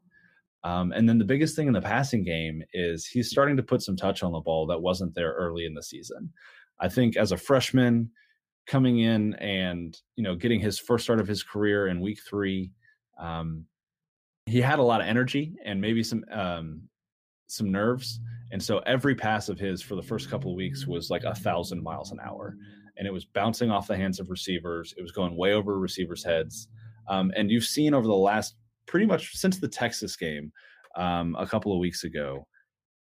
Um, and then the biggest thing in the passing game is he's starting to put some touch on the ball that wasn't there early in the season. I think as a freshman coming in and you know getting his first start of his career in week three, um, he had a lot of energy and maybe some um, some nerves, and so every pass of his for the first couple of weeks was like a thousand miles an hour and it was bouncing off the hands of receivers. It was going way over receivers' heads. Um, and you've seen over the last pretty much since the Texas game um, a couple of weeks ago,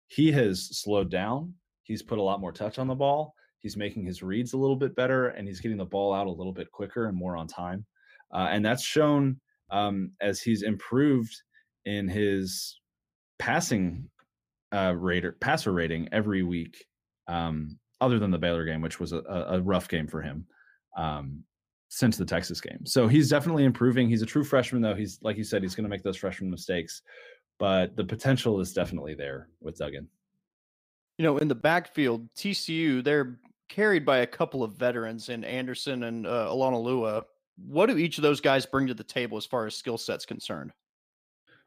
he has slowed down. He's put a lot more touch on the ball. He's making his reads a little bit better, and he's getting the ball out a little bit quicker and more on time. Uh, and that's shown um, as he's improved in his passing uh, rater, passer rating every week. Um, other than the Baylor game, which was a, a rough game for him um, since the Texas game. So he's definitely improving. He's a true freshman, though. He's like you said, he's going to make those freshman mistakes, but the potential is definitely there with Duggan.
You know, in the backfield, TCU they're carried by a couple of veterans in Anderson and uh, Lua. What do each of those guys bring to the table as far as skill sets concerned?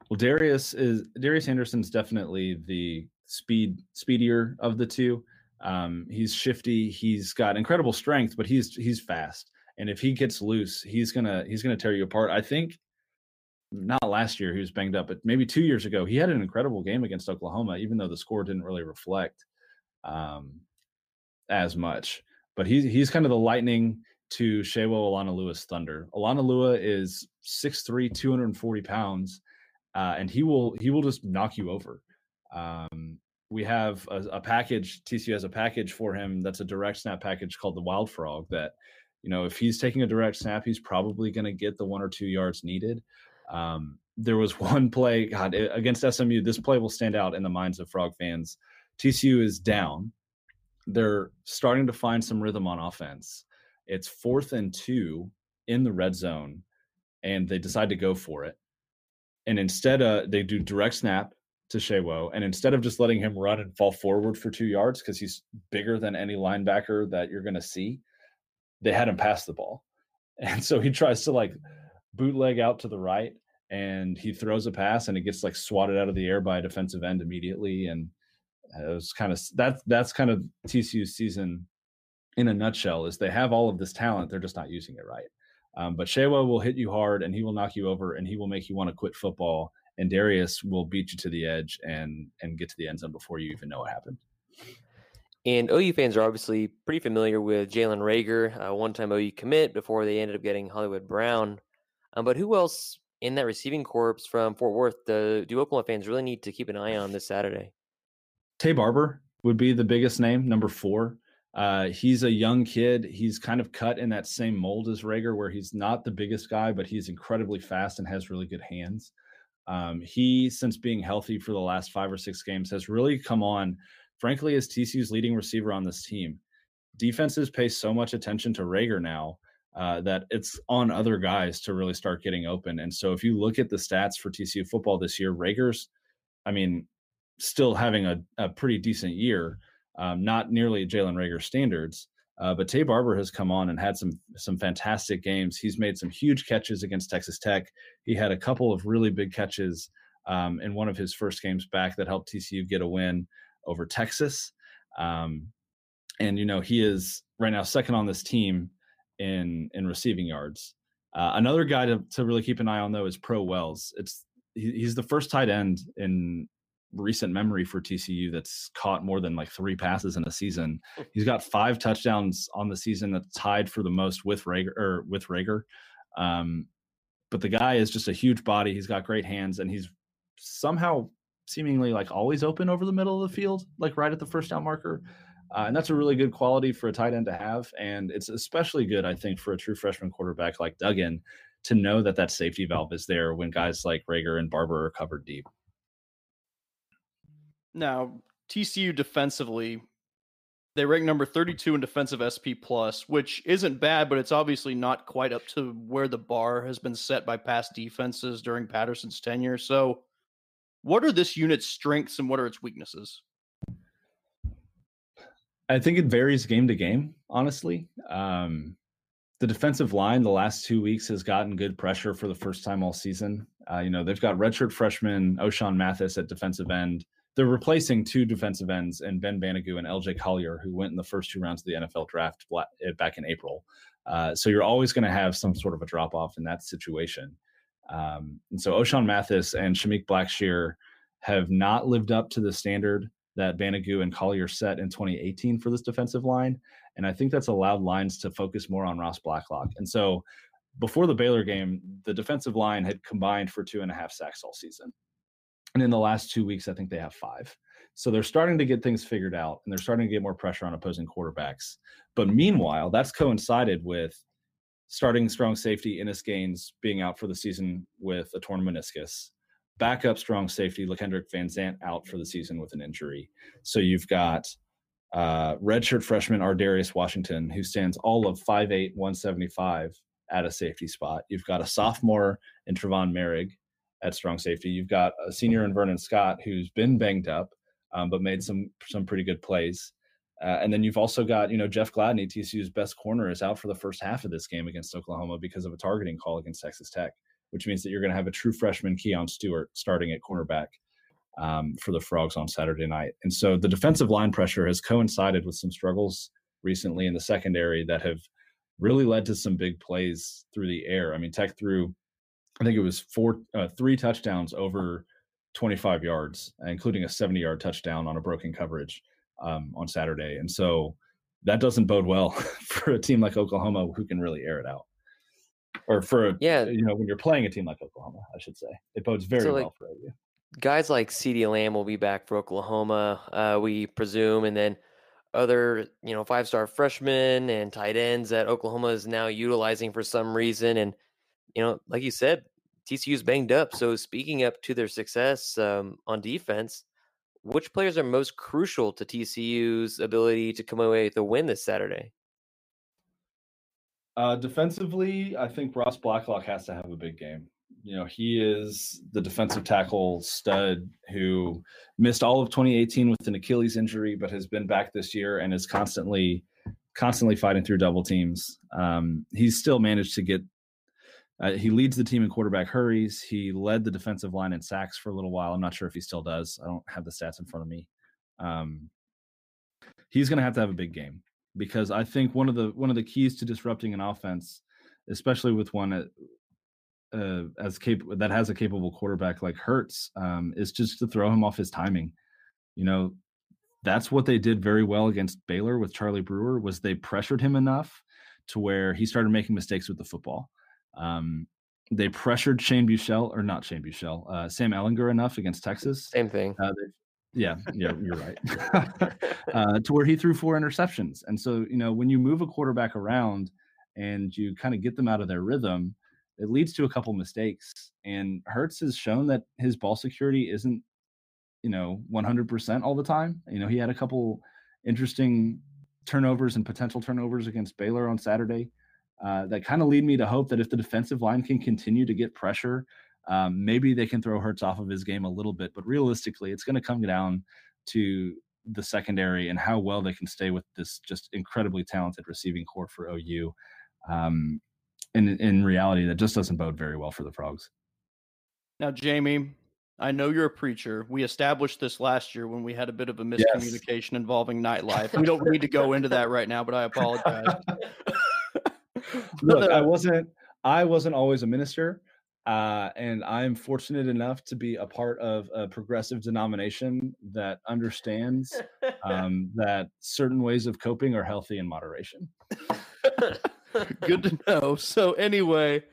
Well, Darius is Darius Anderson's definitely the speed speedier of the two. Um, he's shifty. He's got incredible strength, but he's he's fast. And if he gets loose, he's gonna he's gonna tear you apart. I think not last year he was banged up, but maybe two years ago he had an incredible game against Oklahoma, even though the score didn't really reflect um, as much. But he's he's kind of the lightning to Sewo Lewis Thunder. Olonilua is 6'3", 240 pounds, uh, and he will he will just knock you over. Um, we have a, a, package tcu has a package for him that's a direct snap package called the wild frog that you know if he's taking a direct snap he's probably going to get the one or two yards needed. Um, there was *laughs* one play god against smu this play will stand out in the minds of frog fans. Tcu is down. They're starting to find some rhythm on offense. It's fourth and two in the red zone and they decide to go for it. And instead uh, they do direct snap to Sewo, and instead of just letting him run and fall forward for two yards because he's bigger than any linebacker that you're going to see, they had him pass the ball, *laughs* and so he tries to like bootleg out to the right, and he throws a pass, and it gets like swatted out of the air by a defensive end immediately, and it was kind of that that's kind of TCU's season in a nutshell is they have all of this talent, they're just not using it right. Um, but Sewo will hit you hard, and he will knock you over, and he will make you want to quit football and Darius will beat you to the edge and and get to the end zone before you even know what happened.
And OU fans are obviously pretty familiar with Jalen Reagor, a one-time OU commit before they ended up getting Hollywood Brown. Um, but who else in that receiving corps from Fort Worth do, do Oklahoma fans really need to keep an eye on this Saturday?
Taye Barber would be the biggest name, number four. Uh, he's a young kid. He's kind of cut in that same mold as Reagor, where he's not the biggest guy, but he's incredibly fast and has really good hands. Um, he, since being healthy for the last five or six games, has really come on, frankly, as TCU's leading receiver on this team. Defenses pay so much attention to Reagor now uh, that it's on other guys to really start getting open. And so if you look at the stats for TCU football this year, Reagor's, I mean, still having a, a pretty decent year, um, not nearly Jalen Reagor standards. Uh, but Taye Barber has come on and had some some fantastic games. He's made some huge catches against Texas Tech. He had a couple of really big catches um, in one of his first games back that helped TCU get a win over Texas. Um, and you know he is right now second on this team in in receiving yards. Uh, another guy to, to really keep an eye on though is Pro Wells. It's he, he's the first tight end in recent memory for TCU that's caught more than like three passes in a season. Hmm. He's got five touchdowns on the season that's tied for the most with Reagor or with Reagor. Um, but the guy is just a huge body. He's got great hands and he's somehow seemingly like always open over the middle of the field, like right at the first down marker. Uh, and that's a really good quality for a tight end to have. And it's especially good, I think, for a true freshman quarterback like Duggan to know that that safety valve is there when guys like Reagor and Barber are covered deep.
Now, TCU defensively, they rank number 32 in defensive SP plus, which isn't bad, but it's obviously not quite up to where the bar has been set by past defenses during Patterson's tenure. So, what are this unit's strengths and what are its weaknesses?
I think it varies game to game, honestly. Um, the defensive line the last two weeks has gotten good pressure for the first time all season. Uh, you know, they've got redshirt freshman Ochaun Mathis at defensive end. They're replacing two defensive ends and Ben Banogu and LJ Collier, who went in the first two rounds of the NFL draft eh, back in April. Uh, so you're always going to have some sort of a drop off in that situation. Um, and so Ochaun Mathis and Shameik Blackshear have not lived up to the standard that Banogu and Collier set in 2018 for this defensive line. And I think that's allowed lines to focus more on Ross Blacklock. And so before the Baylor game, the defensive line had combined for two and a half sacks all season. And in the last two weeks, I think they have five. So they're starting to get things figured out and they're starting to get more pressure on opposing quarterbacks. But meanwhile, that's coincided with starting strong safety Innis Gaines being out for the season with a torn meniscus backup strong safety LaKendrick Van Zandt out for the season with an injury. So you've got uh, redshirt freshman Ar'Darius Washington, who stands all of 5'8, 175 at a safety spot. You've got a sophomore in Trevon Moehrig at strong safety. You've got a senior in Vernon Scott, who's been banged up, um, but made some some pretty good plays. Uh, and then you've also got, you know, Jeff Gladney, TCU's best corner, is out for the first half of this game against Oklahoma because of a targeting call against Texas Tech which means that you're going to have a true freshman Kee'yon Stewart starting at cornerback um, for the Frogs on Saturday night. And so the defensive line pressure has coincided with some struggles recently in the secondary that have really led to some big plays through the air. I mean, Tech threw, I think it was four, uh, three touchdowns over 25 yards, including a 70 yard touchdown on a broken coverage um, on Saturday. And so that doesn't bode well *laughs* for a team like Oklahoma who can really air it out or for yeah, you know, when you're playing a team like Oklahoma, I should say, it bodes very so, like, well for you.
Guys like CeeDee Lamb will be back for Oklahoma, uh, we presume, and then other you know five star freshmen and tight ends that Oklahoma is now utilizing for some reason, and you know, like you said, TCU's banged up. So speaking up to their success um, on defense, which players are most crucial to TCU's ability to come away with a win this Saturday?
Uh, defensively, I think Ross Blacklock has to have a big game. You know, he is the defensive tackle stud who missed all of 2018 with an Achilles injury, but has been back this year and is constantly, constantly fighting through double teams. Um, he's still managed to get. Uh, he leads the team in quarterback hurries. He led the defensive line in sacks for a little while. I'm not sure if he still does. I don't have the stats in front of me. Um, he's going to have to have a big game because I think one of the one of the keys to disrupting an offense, especially with one uh, uh, as cap- that has a capable quarterback like Hurts, um, is just to throw him off his timing. You know, that's what they did very well against Baylor with Charlie Brewer was they pressured him enough to where he started making mistakes with the football. Um, they pressured Shane Buechele or not Shane Buechele, uh, Sam Ehlinger enough against Texas.
Same thing. Uh,
yeah, yeah, you're right. *laughs* *laughs* uh, to where he threw four interceptions. And so, you know, when you move a quarterback around and you kind of get them out of their rhythm, it leads to a couple mistakes. And Hurts has shown that his ball security isn't, you know, 100% all the time. You know, he had a couple interesting turnovers and potential turnovers against Baylor on Saturday. Uh, that kind of lead me to hope that if the defensive line can continue to get pressure, um, maybe they can throw Hurts off of his game a little bit. But realistically, it's going to come down to the secondary and how well they can stay with this just incredibly talented receiving core for OU. Um, in in reality, that just doesn't bode very well for the Frogs.
Now, Jamie, I know you're a preacher. We established this last year when we had a bit of a miscommunication yes. involving nightlife. We don't need to go into *laughs* that right now, but I apologize. *laughs* *laughs*
Look, I wasn't I wasn't always a minister. Uh, and I'm fortunate enough to be a part of a progressive denomination that understands um, *laughs* that certain ways of coping are healthy in moderation. *laughs*
Good to know. So, anyway,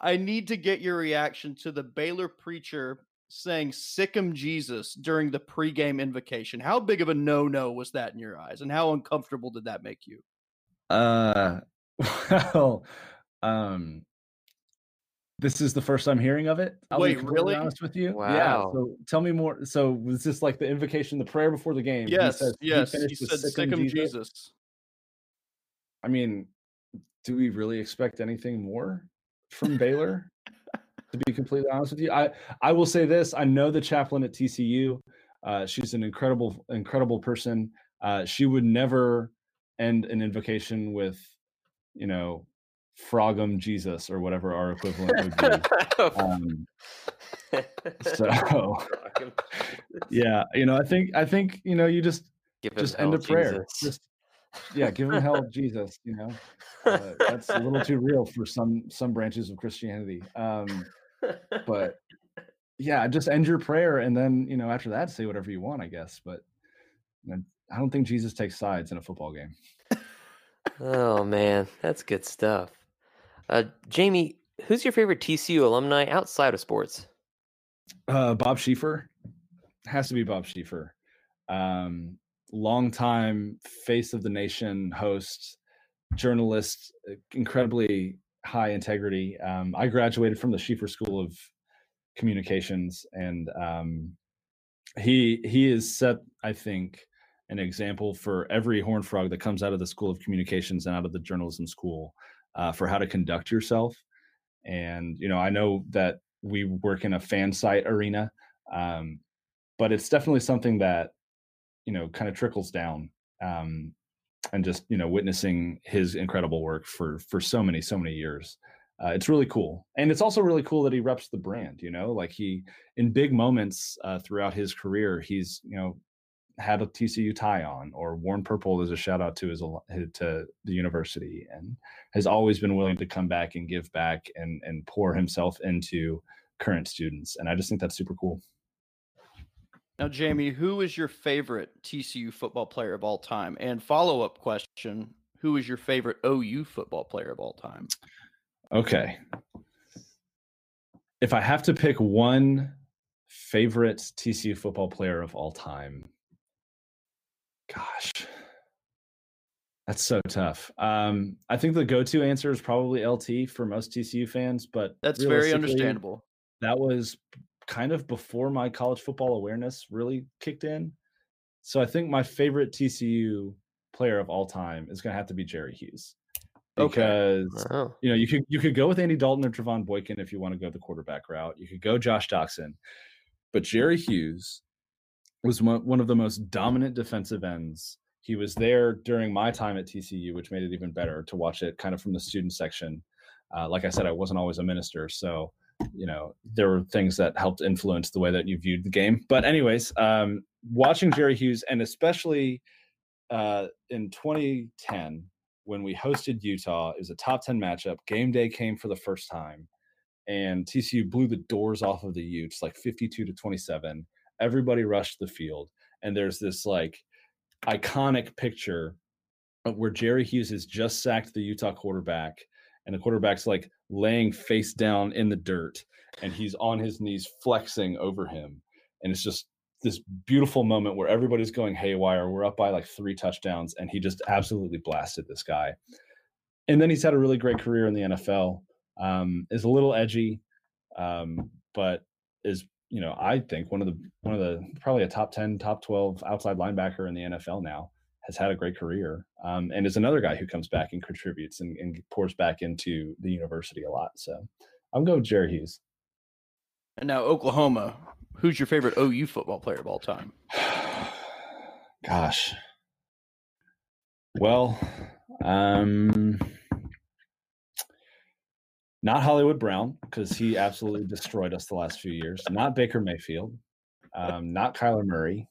I need to get your reaction to the Baylor preacher saying "Sic 'em Jesus" during the pregame invocation. How big of a no-no was that in your eyes, and how uncomfortable did that make you?
Uh, *laughs* well, um, this is the first I'm hearing of it.
I'll Wait, really?
Honest with you,
wow.
Yeah. So tell me more. So was this like the invocation, the prayer before the game?
Yes, he says, yes. He, he said, "Sic 'em Jesus. Jesus."
I mean, do we really expect anything more from Baylor? to be completely honest with you, I I will say this: I know the chaplain at TCU. Uh, she's an incredible, incredible person. Uh, she would never end an invocation with, you know, frogum Jesus or whatever our equivalent would be. um, so, *laughs* *laughs* yeah, you know, I think I think you know you just give just end a prayer. Just yeah, give him hell, Jesus. You know, uh, that's a little too real for some some branches of Christianity. Um, but yeah, just end your prayer and then you know after that say whatever you want, I guess. But I don't think Jesus takes sides in a football game.
Oh man, that's good stuff. Uh, Jamie, who's your favorite TCU alumni outside of sports?
Uh, Bob Schieffer has to be Bob Schieffer. Um, longtime face of the nation, host, journalist, incredibly high integrity. Um, I graduated from the Schieffer School of Communications, and um, he he is set, I think, an example for every horn frog that comes out of the School of Communications and out of the journalism school uh, for how to conduct yourself. And you know, I know that we work in a fan site arena, um, but it's definitely something that you know kind of trickles down. Um, and just you know witnessing his incredible work for for so many so many years uh, it's really cool and it's also really cool that he reps the brand you know like he in big moments uh, throughout his career he's you know had a TCU tie on or worn purple as a shout out to his to the university and has always been willing to come back and give back and and pour himself into current students and I just think that's super cool.
Now Jamie, who is your favorite TCU football player of all time? And follow-up question, who is your favorite OU football player of all time?
Okay. If I have to pick one favorite TCU football player of all time, Gosh, that's so tough. Um, I think the go-to answer is probably LT for most TCU fans, but
that's very understandable.
That was kind of before my college football awareness really kicked in. So I think my favorite TCU player of all time is going to have to be Jerry Hughes. Because okay. wow. you know you could you could go with Andy Dalton or Trevone Boykin if you want to go the quarterback route. You could go Josh Doctson, but Jerry Hughes was one of the most dominant defensive ends. He was there during my time at TCU, which made it even better to watch it kind of from the student section. Uh, like I said, I wasn't always a minister, so you know there were things that helped influence the way that you viewed the game. But anyways, um, watching Jerry Hughes, and especially uh, in 2010 when we hosted Utah, it was a top 10 matchup. Game day came for the first time, and TCU blew the doors off of the Utes like 52 to 27 everybody rushed the field and there's this like iconic picture where Jerry Hughes has just sacked the Utah quarterback and the quarterback's like laying face down in the dirt and he's on his knees flexing over him and it's just this beautiful moment where everybody's going haywire we're up by like three touchdowns and he just absolutely blasted this guy. And then he's had a really great career in the NFL um, is a little edgy um, but is you know, I think one of the one of the probably a top ten, top twelve outside linebacker in the NFL now. has had a great career um, and is another guy who comes back and contributes and, and pours back into the university a lot. So I'm going with Jerry Hughes.
And now Oklahoma. Who's your favorite OU football player of all time? *sighs*
Gosh. Well, um, not Hollywood Brown because he absolutely destroyed us the last few years. Not Baker Mayfield. Um, not Kyler Murray.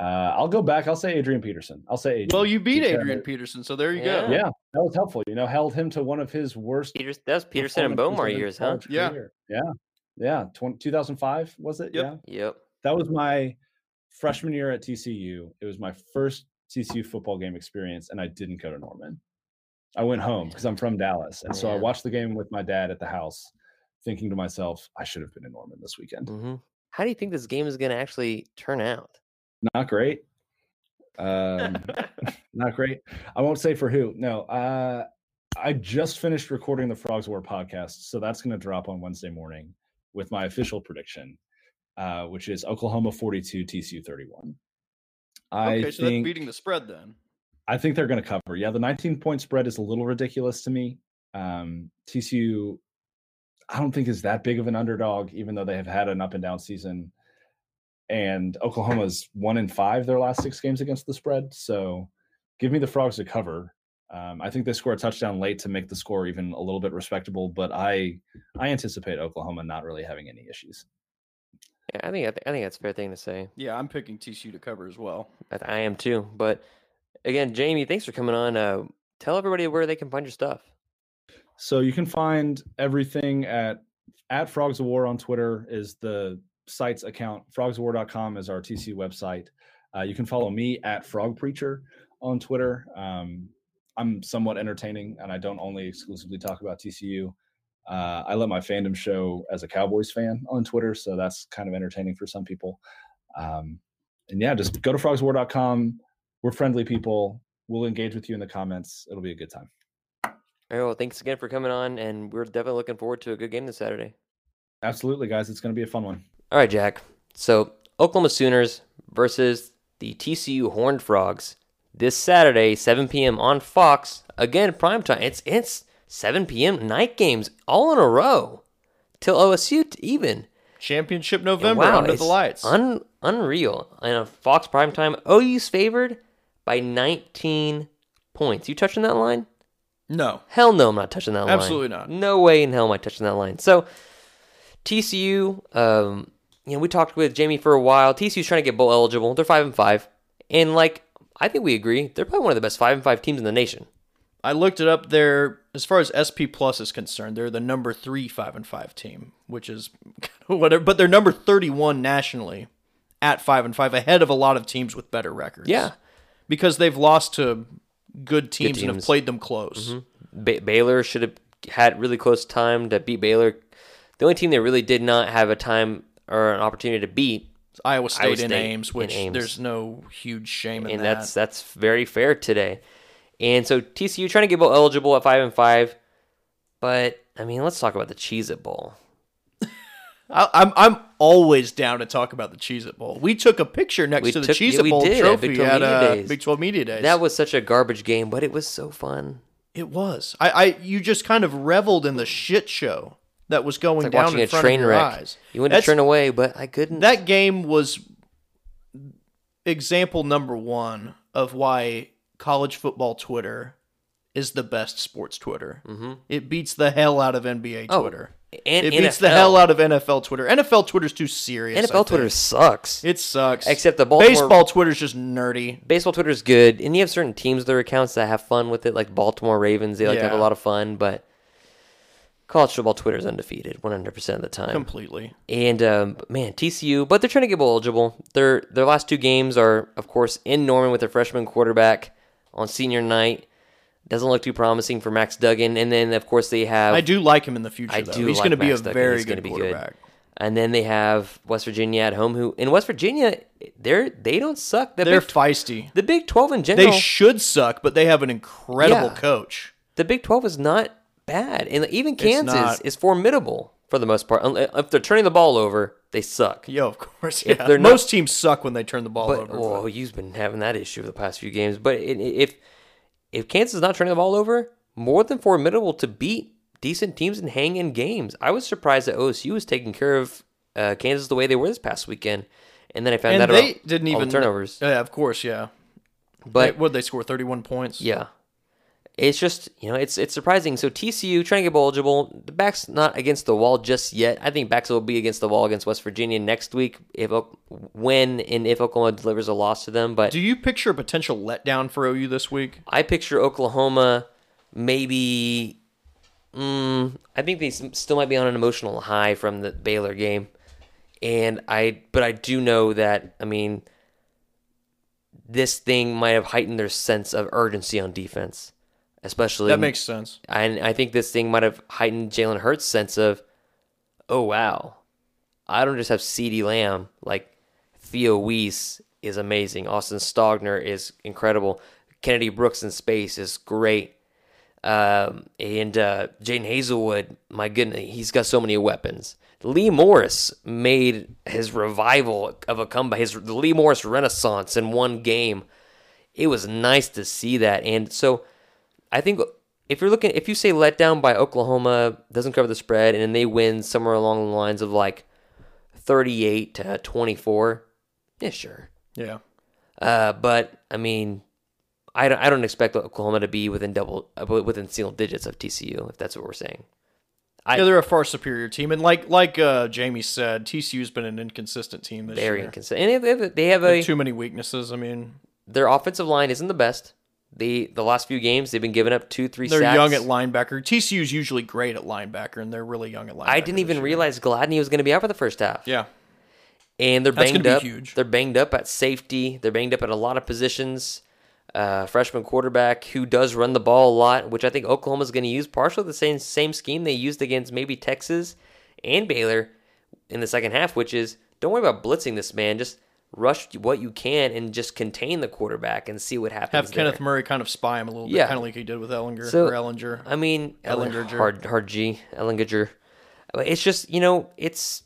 Uh, I'll go back. I'll say Adrian Peterson. I'll say Adrian.
Well, you beat
because-
Adrian Peterson, so there you
Yeah.
go.
Yeah, that was helpful. You know, held him to one of his worst.
Peters, that was Peterson and
performances
Bomar years, huh?
college
Yeah.
career. Yeah. Yeah. 20, 2005, was it?
Yep.
Yeah.
Yep.
That was my freshman year at TCU. It was my first TCU football game experience, and I didn't go to Norman. I went home *laughs* because I'm from Dallas. And so I watched the game with my dad at the house, thinking to myself, I should have been in Norman this weekend.
hmm How do you think this game is going to actually turn out?
Not great. Um, *laughs* *laughs* not great. I won't say for who. No. Uh, I just finished recording the Frogs War podcast, so that's going to drop on Wednesday morning with my official prediction, uh, which is Oklahoma 42, TCU 31. I
Okay, so
think
that's beating the spread then.
I think they're going to cover. Yeah, the 19 point spread is a little ridiculous to me. Um, TCU, I don't think is that big of an underdog, even though they have had an up and down season. And Oklahoma's one in five their last six games against the spread. So give me the Frogs to cover. Um, I think they score a touchdown late to make the score even a little bit respectable, but I I anticipate Oklahoma not really having any issues.
Yeah, I think I, I think that's a fair thing to say.
Yeah, I'm picking TCU to cover as well.
I, I am too. But again, Jamie, thanks for coming on. Uh, tell everybody where they can find your stuff.
So you can find everything at at Frogs O' War on Twitter is the site's account. Frogswar.com is our TC website. Uh, you can follow me at Frog Preacher on Twitter. Um, I'm somewhat entertaining, and I don't only exclusively talk about TCU. Uh, I let my fandom show as a Cowboys fan on Twitter, so that's kind of entertaining for some people. Um, and yeah, just go to frogswar.com. We're friendly people. We'll engage with you in the comments. It'll be a good time.
All right, well, thanks again for coming on, and we're definitely looking forward to a good game this Saturday.
Absolutely, guys. It's going to be a fun one.
All right, Jack. So Oklahoma Sooners versus the TCU Horned Frogs this Saturday, 7 p.m. on Fox. Again, prime time. It's it's 7 p.m. night games all in a row till OSU t- even.
Championship November
wow,
under the lights.
Un- unreal. And a Fox prime time. OU's favored by 19 points. You touching that line?
no.
Hell no, I'm not touching that line.
Absolutely not.
No way in hell am I touching that line. So TCU, um, you know, we talked with Jamie for a while. TCU's trying to get bowl eligible. They're five and five, and like I think we agree, they're probably one of the best five and five teams in the nation.
I looked it up there. As far as SP Plus is concerned, they're the number three five and five team, which is *laughs* whatever. But they're number thirty one nationally at five and five, ahead of a lot of teams with better records.
Yeah.
Because they've lost to good teams, and have played them close. Mm-hmm.
Ba- Baylor should have had really close time to beat Baylor. The only team they really did not have a time or an opportunity to beat,
Iowa State,
Iowa State
Ames,
and
which
Ames.
there's no huge shame in
and
that.
that's that's very fair today. And so TCU trying to get bowl eligible at five and five, but I mean, let's talk about the Cheez It Bowl. *laughs*
I, I'm I'm always down to talk about the Cheez It Bowl. We took a picture next
We
to the
took-
Cheez It
we
Bowl
did at
trophy
Big 12
at
Media
uh, Big 12 Media Days.
That was such a garbage game, but it was so fun.
it was. I, I you just kind of reveled in the shit show that was going
like
down in
a
front
train
of your
wreck.
eyes.
You want to turn away, but I couldn't.
That game was example number one of why college football Twitter is the best sports Twitter. Mm-hmm. It beats the hell out of NBA
Oh,
Twitter.
And
it beats the hell out of NFL Twitter. NFL Twitter's too serious.
NFL Twitter sucks.
It sucks.
Except the Baltimore-
baseball Twitter's just nerdy.
Baseball Twitter's good, and you have certain teams with their accounts that have fun with it, like Baltimore Ravens. They like to have a lot of fun, but college football Twitter's undefeated 100% of the time.
Completely.
And um, man, TCU, but they're trying to get bowl eligible. Their their last two games are, of course, in Norman with their freshman quarterback on senior night. Doesn't look too promising for Max Duggan, and then of course they have
I do like him in the future.
I
though.
do
He's
like
going to be a
Duggan.
very
He's
good
be
quarterback.
And then they have West Virginia at home, who in West Virginia they're they don't suck. The
They're
Big,
feisty.
the Big Twelve in general.
They should suck, but they have an incredible
Yeah.
coach.
the Big Twelve is not bad, and even Kansas is formidable for the most part. Uh, if they're turning the ball over, they suck.
Yeah, of course. Yeah.
not-
Most teams suck when they turn the ball
But
over.
Oh, well, you've been having that issue the past few games. But if if Kansas is not turning the ball over, more than formidable to beat decent teams and hang in games. I was surprised that OSU was taking care of uh, Kansas the way they were this past weekend, and then I found
and
out
they
about
didn't
all
even
the turnovers.
Yeah, of course. Yeah.
But
what they score? Thirty-one points.
Yeah. It's just, you know, it's it's surprising. So TCU trying to get bowl eligible. The back's not against the wall just yet. I think backs will be against the wall against West Virginia next week if when and if Oklahoma delivers a loss to them. But
Do you picture a potential letdown for OU this week?
I picture Oklahoma maybe. Mm, I think they still might be on an emotional high from the Baylor game, and I. But I do know that I mean, this thing might have heightened their sense of urgency on defense, especially
That makes sense.
and I think this thing might have heightened Jalen Hurts' sense of, oh wow, I don't just have CeeDee Lamb. Like Theo Wease is amazing. Austin Stogner is incredible. Kennedy Brooks in space is great. Um, and uh, Jadon Haselwood, my goodness, he's got so many weapons. Lee Morris made his revival of a comeback, his the Lee Morris renaissance in one game. It was nice to see that, and so I think if you're looking, if you say let down by Oklahoma doesn't cover the spread, and then they win somewhere along the lines of like 38 to 24, yeah, sure.
Yeah.
Uh, but I mean, I don't, I don't expect Oklahoma to be within double, uh, within single digits of TCU, if that's what we're saying. I-
yeah, they're a far superior team, and like like uh, Jamie said, TCU's been an inconsistent team this
Very
year.
inconsistent, and they have, they have a
Too many weaknesses. I mean,
their offensive line isn't the best. The the last few games they've been giving up two, three
they're
sacks.
young at linebacker. TCU's usually great at linebacker, and they're really young at linebacker.
I didn't even
year.
realize Gladney was going to be out for the first half.
Yeah,
and they're
That's
banged up.
huge.
They're banged up at safety. They're banged up at a lot of positions. Uh, freshman quarterback who does run the ball a lot, which I think Oklahoma's going to use partially the same same scheme they used against maybe Texas and Baylor in the second half, which is don't worry about blitzing this man, just rush what you can and just contain the quarterback and see what happens.
have Kenneth. Murray kind of spy him a little bit,
Yeah.
kind of like he did with Ehlinger
So,
or Ehlinger.
I mean,
Ehlinger.
hard, hard G, Ehlinger. It's just you know, it's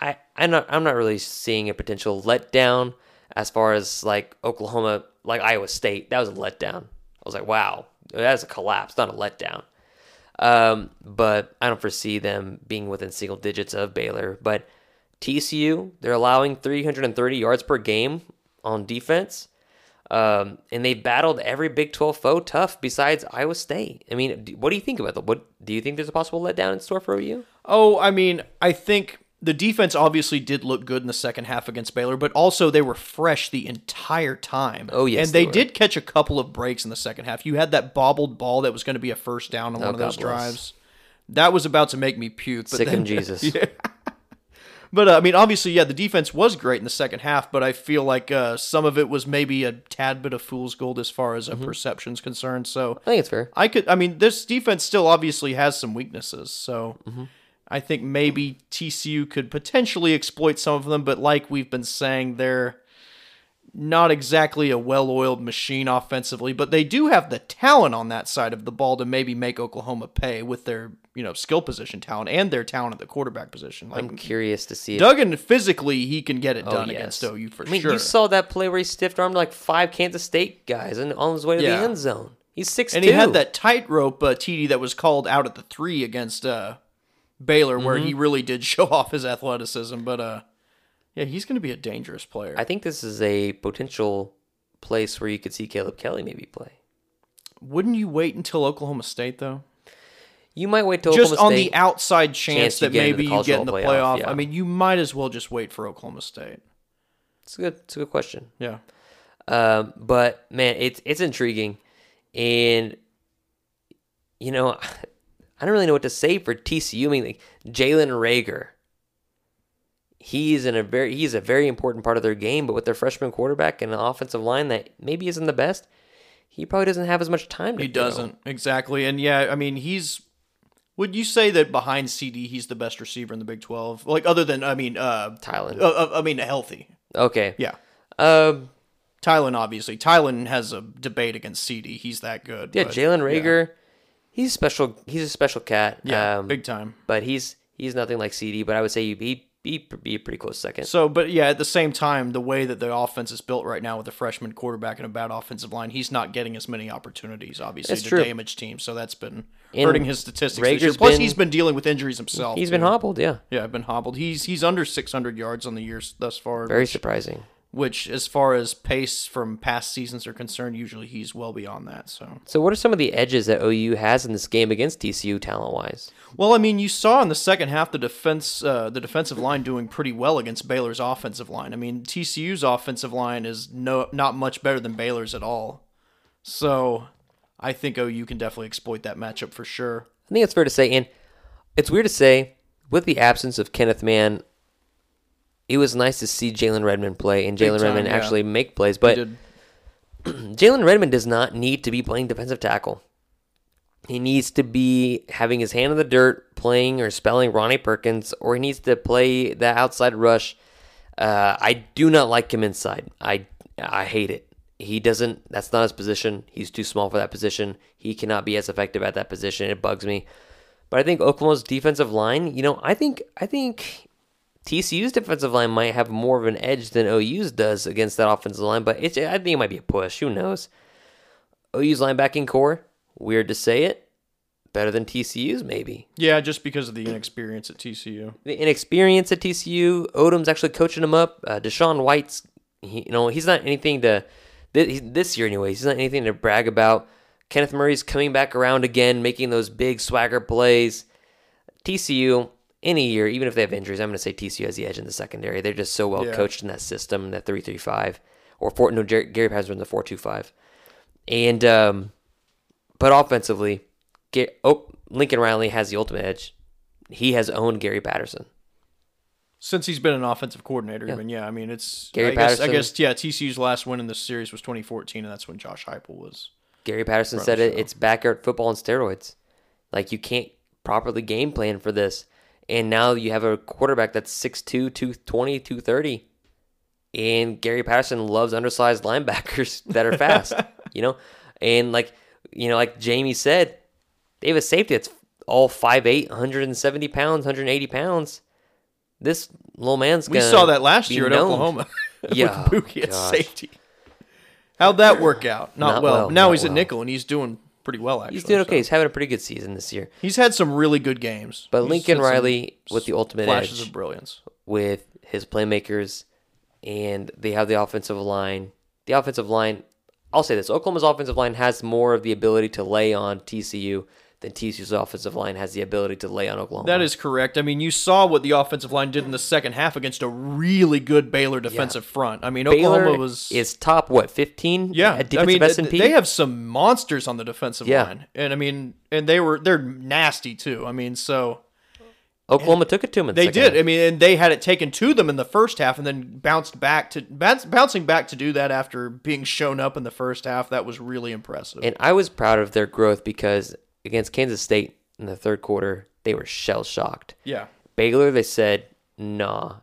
I I'm not I'm not really seeing a potential letdown as far as like Oklahoma, like Iowa State. That was a letdown. I was like, wow, that's a collapse, not a letdown. Um, but I don't foresee them being within single digits of Baylor. But TCU, they're allowing 330 yards per game on defense. Um, and they battled every Big 12 foe tough besides Iowa State. I mean, what do you think about that? What do you think there's a possible letdown in store for you?
Oh, I mean, I think the defense obviously did look good in the second half against Baylor, but also they were fresh the entire time.
Oh, yes,
and they,
they
did catch a couple of breaks in the second half. You had that bobbled ball that was going to be a first down on
Oh,
one of
God
those
bless.
drives. That was about to make me puke. But
Sick
then, *laughs*
Jesus.
Yeah. But uh, I mean, obviously, yeah, the defense was great in the second half, but I feel like uh, some of it was maybe a tad bit of fool's gold as far as uh,
Mm-hmm.
perception's concerned. So
I think it's fair.
I could. I mean, this defense still obviously has some weaknesses. So
Mm-hmm.
I think maybe TCU could potentially exploit some of them. But like we've been saying, they're not exactly a well-oiled machine offensively. But they do have the talent on that side of the ball to maybe make Oklahoma pay with their you know skill position talent and their talent at the quarterback position. Like
I'm curious to see if
Duggan physically, he can get it
Oh,
done
yes.
against OU for
I mean,
sure.
you saw that play where he stiffed armed like five Kansas State guys and on his way to
Yeah.
the end zone. He's six
and he had that tightrope uh, TD that was called out at the three against uh, Baylor, where
Mm-hmm.
he really did *laughs* show off his athleticism. But uh, yeah, he's going to be a dangerous player.
I think this is a potential place where you could see Caleb Kelly maybe play.
Wouldn't you wait until Oklahoma State though?
You might wait till
just
Oklahoma
on
State.
the outside chance,
chance
that maybe you get in the playoff.
playoff, yeah.
I mean, you might as well just wait for Oklahoma State.
It's a good. It's a good question.
Yeah.
Um, but man, it's it's intriguing, and you know, *laughs* I don't really know what to say for TCU. I mean, like Jalen Rager, he's in a very he's a very important part of their game, but with their freshman quarterback and an offensive line that maybe isn't the best, he probably doesn't have as much time. To
He doesn't exactly, and yeah, I mean, he's. Would you say that behind CeeDee, he's the best receiver in the Big Twelve? Like other than, I mean, uh,
Tylan.
uh, uh, I mean, healthy.
Okay.
Yeah.
Um.
Tylan, obviously. Tylan has a debate against CeeDee. He's that good.
Yeah, Jalen Reagor. He's special. He's a special cat.
Yeah,
um,
big time.
but he's he's nothing like CeeDee. But I would say he be be a pretty close second.
So, but yeah, at the same time, the way that the offense is built right now with a freshman quarterback and a bad offensive line, he's not getting as many opportunities, obviously,
That's
to
true.
damage teams. So that's been
And
hurting his statistics. Plus,
been-
he's been dealing with injuries himself.
He's been hobbled, yeah.
Yeah, I've been hobbled. He's he's under 600 yards on the year thus far.
Very surprising.
Which, as far as pace from past seasons are concerned, usually he's well beyond that. So,
So, what are some of the edges that OU has in this game against TCU talent wise?
well, I mean, you saw in the second half the defense, uh, the defensive line doing pretty well against Baylor's offensive line. I mean, TCU's offensive line is no not much better than Baylor's at all. So, I think OU can definitely exploit that matchup for sure.
I think it's fair to say, and it's weird to say, with the absence of Kenneth Mann, it was nice to see Jalen Redmond play and Jalen Redmond
yeah.
actually make plays. But *clears throat* Jalen Redmond does not need to be playing defensive tackle. He needs to be having his hand in the dirt, playing or spelling Ronnie Perkins, or he needs to play the outside rush. Uh, I do not like him inside. I I hate it. He doesn't. That's not his position. He's too small for that position. He cannot be as effective at that position. It bugs me. But I think Oklahoma's defensive line. You know, I think I think TCU's defensive line might have more of an edge than OU's does against that offensive line, but it's I think it might be a push. Who knows? OU's linebacking core, weird to say it, better than TCU's maybe.
yeah, just because of the inexperience at TCU.
The inexperience at TCU, Odom's actually coaching him up. Uh, DaShaun White's, he, you know, he's not anything to this, this year anyway. He's not anything to brag about. Kenneth Murray's coming back around again, making those big swagger plays. TCU, any year, even if they have injuries, I'm going to say TCU has the edge in the secondary. They're just so well
Yeah.
coached in that system, that three three five, or four. No, Jer- Gary Patterson in the four two five, and um, but offensively, Ga- oh, Lincoln Riley has the ultimate edge. He has owned Gary Patterson.
Since he's been an offensive coordinator,
Yeah.
even yeah, I mean it's
Gary
I guess, I guess yeah, TCU's last win in this series was 2014, and that's when Josh Heupel was.
Gary Patterson said it. It's backyard football on steroids. Like you can't properly game plan for this. And now you have a quarterback that's 6'2", 220, 230. And Gary Patterson loves undersized linebackers *laughs* that are fast. *laughs* you know? And like you know, like Jamie said, they have a safety that's all 5'8", 170 pounds, 180 pounds. This little man's
We saw that last year at
known.
Oklahoma. *laughs*
Yeah,
with Buki at safety. How'd that work out? Not,
Not
well.
well,
Now
not
he's a nickel, and he's doing pretty well. Actually,
He's doing okay.
so.
He's having a pretty good season this year.
He's had some really good games.
But
He's
Lincoln Riley with the ultimate
flashes
edge.
of brilliance.
with his playmakers, and they have the offensive line. The offensive line, I'll say this: Oklahoma's offensive line has more of the ability to lay on TCU than TCU's offensive line has the ability to lay on Oklahoma.
That is correct. I mean, you saw what the offensive line did in the second half against a really good Baylor defensive front. I mean,
Baylor
Oklahoma was
is top what fifteen?
Yeah,
at
I mean,
S&P?
they have some monsters on the defensive
Yeah.
line, and I mean, and they were they're nasty too. I mean, so
Oklahoma took it to them. In the
they did.
half.
I mean, and they had it taken to them in the first half, and then bounced back to bounce, bouncing back to do that after being shown up in the first half. That was really impressive.
And I was proud of their growth because against Kansas State in the third quarter, they were shell shocked.
yeah,
Baylor, they said, nah.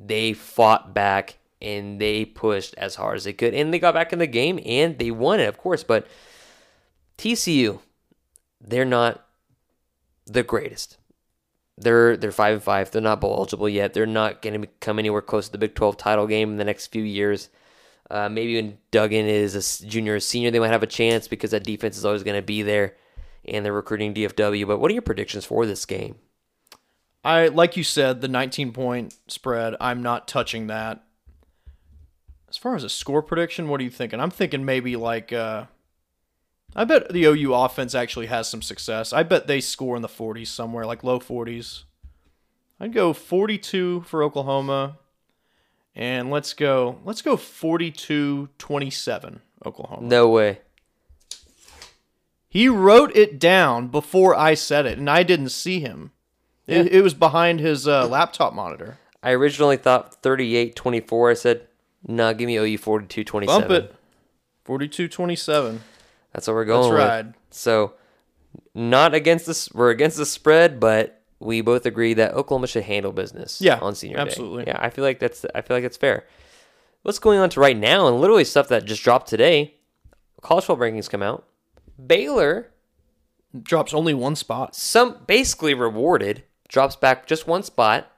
They fought back and they pushed as hard as they could. And they got back in the game and they won it, of course. But TCU, they're not the greatest. They're they're five and five. They're not bowl eligible yet. They're not going to come anywhere close to the Big Twelve title game in the next few years. Uh, maybe when Duggan is a junior or senior, they might have a chance because that defense is always going to be there, and they're recruiting DFW. But what are your predictions for this game?
I like you said the 19 point spread. I'm not touching that. As far as a score prediction, what are you thinking? I'm thinking maybe like uh I bet the OU offense actually has some success. I bet they score in the 40s somewhere, like low 40s. I'd go 42 for Oklahoma. And let's go let's go 42-27 Oklahoma.
No way.
He wrote it down before I said it and I didn't see him. It, it was behind his uh, laptop monitor.
I originally thought 38 24. I said, no, give me OU 42 27.
Bump it. 42-27.
That's what we're going with.
right.
So, not against this. We're against the spread, but we both agree that Oklahoma should handle business.
Yeah,
on senior day.
absolutely.
Yeah, I feel like that's. I feel like that's fair. What's going on to right now, and literally stuff that just dropped today. College football rankings come out. Baylor,
Drops only one spot.
some basically rewarded, drops back just one spot.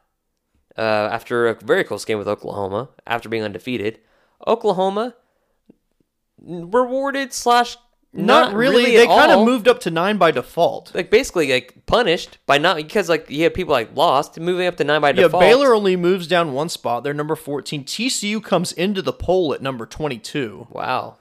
uh, after a very close game with Oklahoma, after being undefeated. Oklahoma rewarded slash
Not, really.
at
They kind of moved up to nine by default.
like basically like punished by not because like you had people like lost moving up to nine by
Yeah,
default.
Baylor only moves down one spot. They're number 14. TCU comes into the poll at number 22.
Wow.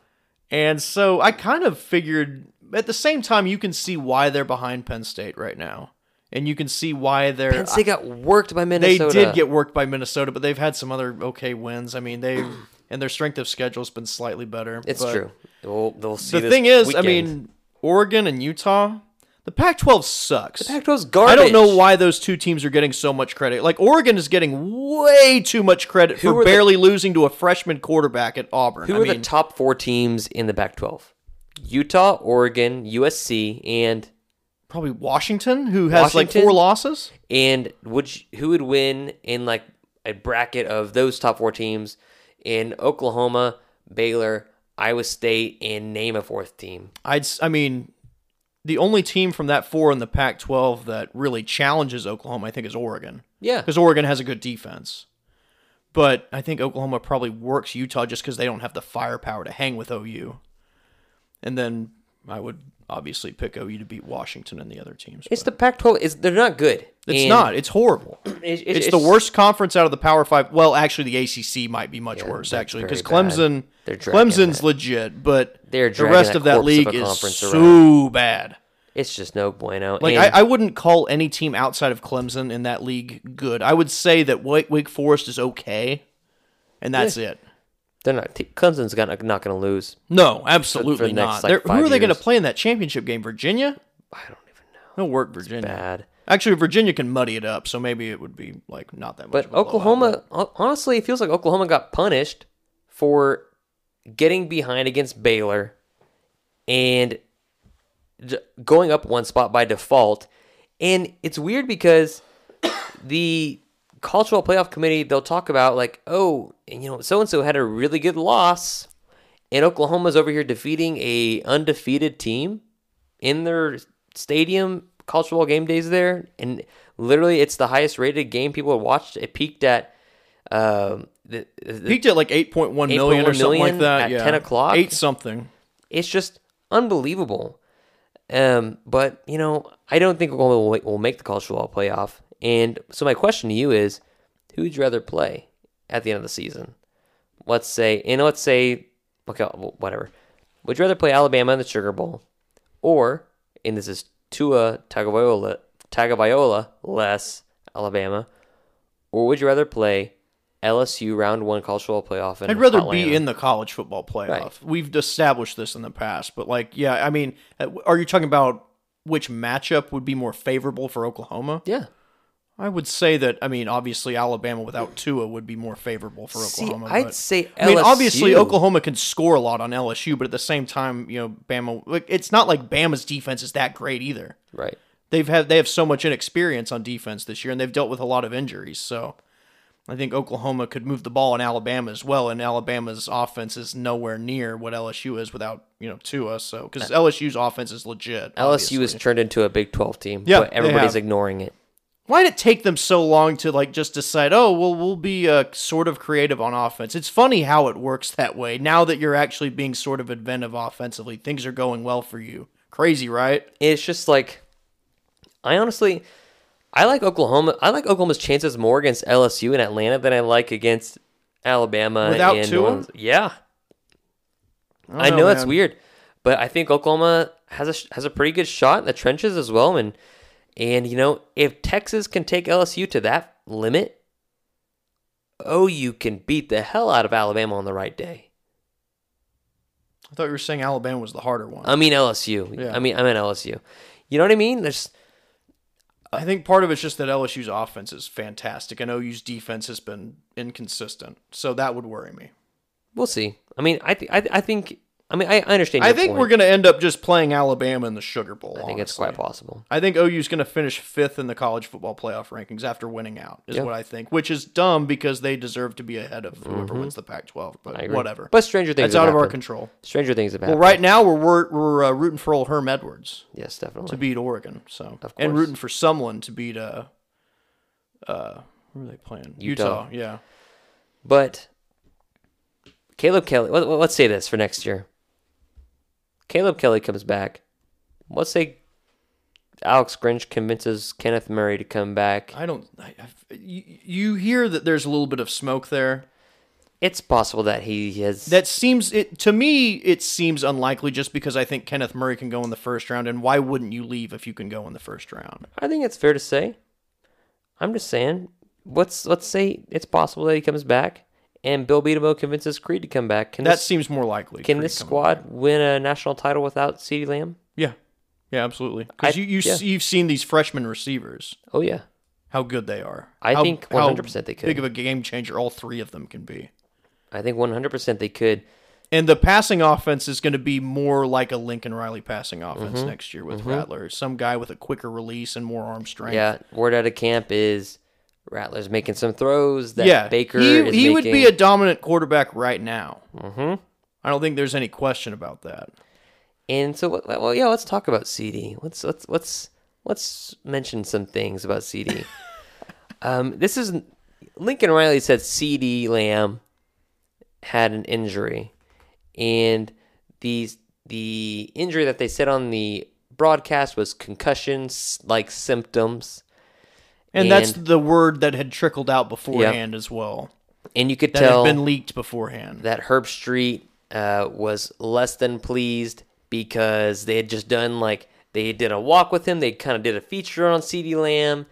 And so I kind of figured at the same time you can see why they're behind Penn State right now. And you can see why they're
Penn State got worked by Minnesota.
they did get worked by Minnesota, but they've had some other okay wins. I mean, they and their strength of schedule's been slightly better.
It's true. We'll, they'll see
The thing is,
weekend.
I mean, Oregon and Utah, the Pac-12 sucks.
the Pac-12's garbage.
I don't know why those two teams are getting so much credit. Like Oregon is getting way too much credit
Who
for
are the-
barely losing to a freshman quarterback at Auburn.
Who
I
are
mean,
the top four teams in the Pac-12? Utah, Oregon, USC, and
probably Washington, who has
Washington?
like four losses.
and would who would win in like a bracket of those top four teams in Oklahoma, Baylor, Iowa State, and name a fourth team?
I'd, I mean, the only team from that four in the Pac-12 that really challenges Oklahoma, I think, is Oregon.
Yeah,
because Oregon has a good defense. But I think Oklahoma probably works Utah just because they don't have the firepower to hang with OU. And then I would obviously pick OU to beat Washington and the other teams.
it's the Pac-12. Is they're not good.
it's
And
not. It's horrible. *clears throat*
It's,
It's, the worst conference out of the Power Five. Well, actually, the ACC might be much
Yeah,
worse actually because. Clemson, Clemson's
it.
legit, but
They're
the rest of that
of
league
a
is so bad.
It's just no bueno.
Like I, I wouldn't call any team outside of Clemson in that league good. I would say that Wake, Wake Forest is okay, and that's it.
they're not. Clemson's gonna, not going to lose.
No, absolutely
next,
not.
like,
who are they going to play in that championship game? Virginia?
I don't even know.
No work, Virginia.
Bad.
Actually, Virginia can muddy it up, so maybe it would be like not that much.
But
of blowout,
Oklahoma, hon- honestly, it feels like Oklahoma got punished for getting behind against Baylor and going up one spot by default. And it's weird because *coughs* the cultural playoff committee they'll talk about like, oh, and, you know, so and so had a really good loss, and Oklahoma's over here defeating a undefeated team in their stadium cultural game days there and literally it's the highest rated game people have watched it peaked at um the, the-
peaked at like eight point one million or
8.1
something like that.
at
yeah,
10 o'clock?
eight something.
it's just unbelievable um but you know i don't think oklahoma will, will make the college football playoff and so my question to you is who would you rather play at the end of the season let's say and let's say okay whatever would you rather play alabama in the sugar bowl or and this is Tua Tagovailoa, Tagovailoa less Alabama, or would you rather play LSU round one college football playoff? In
I'd rather
Atlanta?
be in the college football playoff.
Right.
We've established this in the past, but like, yeah, I mean, uh, are you talking about which matchup would be more favorable for Oklahoma?
yeah.
I would say that. I mean, obviously, Alabama without Tua would be more favorable for
See,
Oklahoma.
I'd
but-
say
I mean, obviously, Oklahoma can score a lot on LSU, but at the same time, you know, Bama. Like, it's not like Bama's defense is that great either.
Right.
They've had they have so much inexperience on defense this year, and they've dealt with a lot of injuries. So, I think Oklahoma could move the ball in Alabama as well, and Alabama's offense is nowhere near what LSU is without you know Tua. So, because LSU's offense is legit.
LSU has turned into a Big Twelve team.
Yeah,
everybody's ignoring it.
Why did it take them so long to like just decide? Oh, well, we'll be uh, sort of creative on offense. It's funny how it works that way. Now that you're actually being sort of inventive offensively, things are going well for you. Crazy, right?
It's just like I honestly I like Oklahoma. I like Oklahoma's chances more against LSU and Atlanta than I like against Alabama
Without
and
Tua?
Yeah. I know,
know,
that's weird, but I think Oklahoma has a has a pretty good shot in the trenches as well. And and you know if Texas can take LSU to that limit, oh, you can beat the hell out of Alabama on the right day.
I thought you were saying Alabama was the harder one.
I mean LSU.
Yeah.
I mean I mean LSU. You know what I mean? There's
I think part of it's just that LSU's offense is fantastic, and OU's defense has been inconsistent. So that would worry me.
we'll see. I mean I th- I, I think I mean I, I understand.
I think
point.
we're going to end up just playing Alabama in the Sugar Bowl.
I think it's quite possible.
I think OU's going to finish fifth in the college football playoff rankings after winning out, is
Yeah.
what I think, which is dumb because they deserve to be ahead of whoever wins the Pac 12.
Mm-hmm.
But whatever.
But stranger things
That's out of our
happened.
control.
Stranger things have
Well, right now we're we're, we're uh, rooting for old Herm Edwards
Yes, definitely.
to beat Oregon. So and rooting for someone to beat uh uh Who are they playing?
Utah.
Yeah.
But Caleb Kelly, let, let's say this for next year. Caleb Kelly comes back. Let's say Alex Grinch convinces Kenneth Murray to come back.
I don't. I, I, you, hear that there's a little bit of smoke there.
It's possible that he has.
That seems it to me. It seems unlikely, just because I think Kenneth Murray can go in the first round, and why wouldn't you leave if you can go in the first round?
I think it's fair to say. I'm just saying. Let's let's say it's possible that he comes back, and Bill Bedenbaugh convinces Creed to come back. Can
That
this,
seems more likely.
can
Creed
this squad win a national title without CeeDee Lamb?
Yeah, yeah, absolutely. Because you you
yeah.
see, you've seen these freshman receivers,
Oh yeah,
how good they are.
I
How-
think 100% they could.
Big of a game changer all three of them can be.
I think 100% they could.
And the passing offense is going to be more like a Lincoln Riley passing offense
Mm-hmm.
next year with Rattler. Some guy with a quicker release and more arm strength.
Yeah, word out of camp is Rattler's making some throws that
yeah.
Baker
he,
is
he would be a dominant quarterback right now. Mm-hmm. I don't think there's any question about that.
And so, well, well, yeah, let's talk about CeeDee. Let's let's let's let's mention some things about CeeDee. *laughs* um, this is Lincoln Riley said CeeDee Lamb had an injury, and these the injury that they said on the broadcast was concussions like symptoms,
And, that's the word that had trickled out beforehand as well.
and you could
That
tell
had been leaked beforehand.
that Herbstreit uh, was less than pleased because they had just done like they did a walk with him. They kind of did a feature on CeeDee Lamb.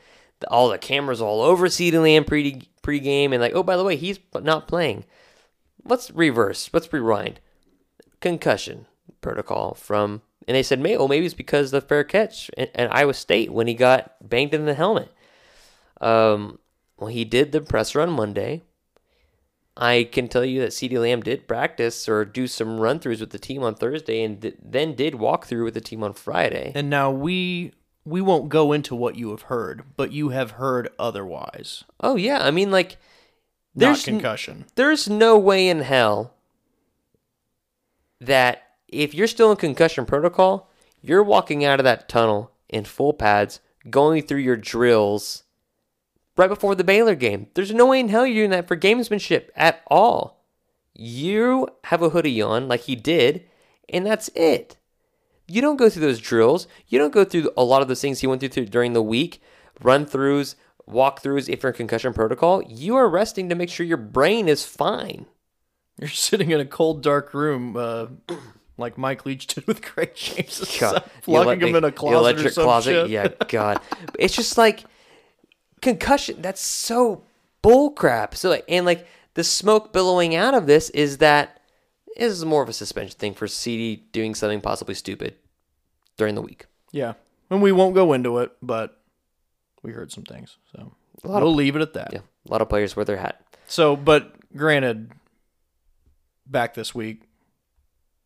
All the cameras all over CeeDee Lamb pre pregame, and like, oh, by the way, he's not playing. Let's reverse. Let's rewind. Concussion protocol from, and they said, may oh, maybe it's because of the fair catch at, at Iowa State when he got banged in the helmet. Um, well, he did the presser on Monday. I can tell you that CeeDee Lamb did practice or do some run throughs with the team on Thursday and th- then did walk through with the team on Friday.
And now we we won't go into what you have heard, but you have heard otherwise.
Oh, yeah. I mean, like,
Not
there's, n-
concussion.
there's no way in hell that if you're still in concussion protocol, you're walking out of that tunnel in full pads, going through your drills right before the Baylor game. There's no way in hell you're doing that for gamesmanship at all. You have a hoodie on like he did, and that's it. You don't go through those drills. You don't go through a lot of those things he went through during the week, run throughs, walkthroughs if you're in concussion protocol. You are resting to make sure your brain is fine.
You're sitting in a cold, dark room, uh, *clears throat* like Mike Leach did with Craig James, locking him in a closet or
electric
some
closet.
shit.
Yeah, God, it's just like concussion. That's so bull crap. So like, and like the smoke billowing out of this is that this is more of a suspension thing for CeeDee doing something possibly stupid during the week.
yeah. And we won't go into it, but we heard some things, so we'll
of
leave it at that.
yeah, a lot of players wear their hat.
So, but granted, back this week,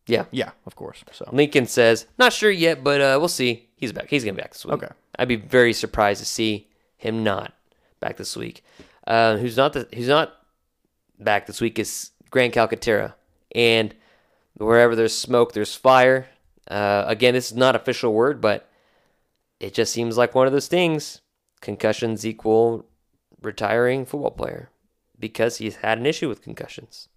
Yeah,
yeah, of course. So
Lincoln says not sure yet, but uh, we'll see. He's back. He's gonna be back this week.
Okay.
I'd be very surprised to see him not back this week. Uh, who's not the, who's not back this week is Grant Calcaterra, and wherever there's smoke, there's fire. Uh, again, this is not official word, but it just seems like one of those things. Concussions equal retiring football player because he's had an issue with concussions.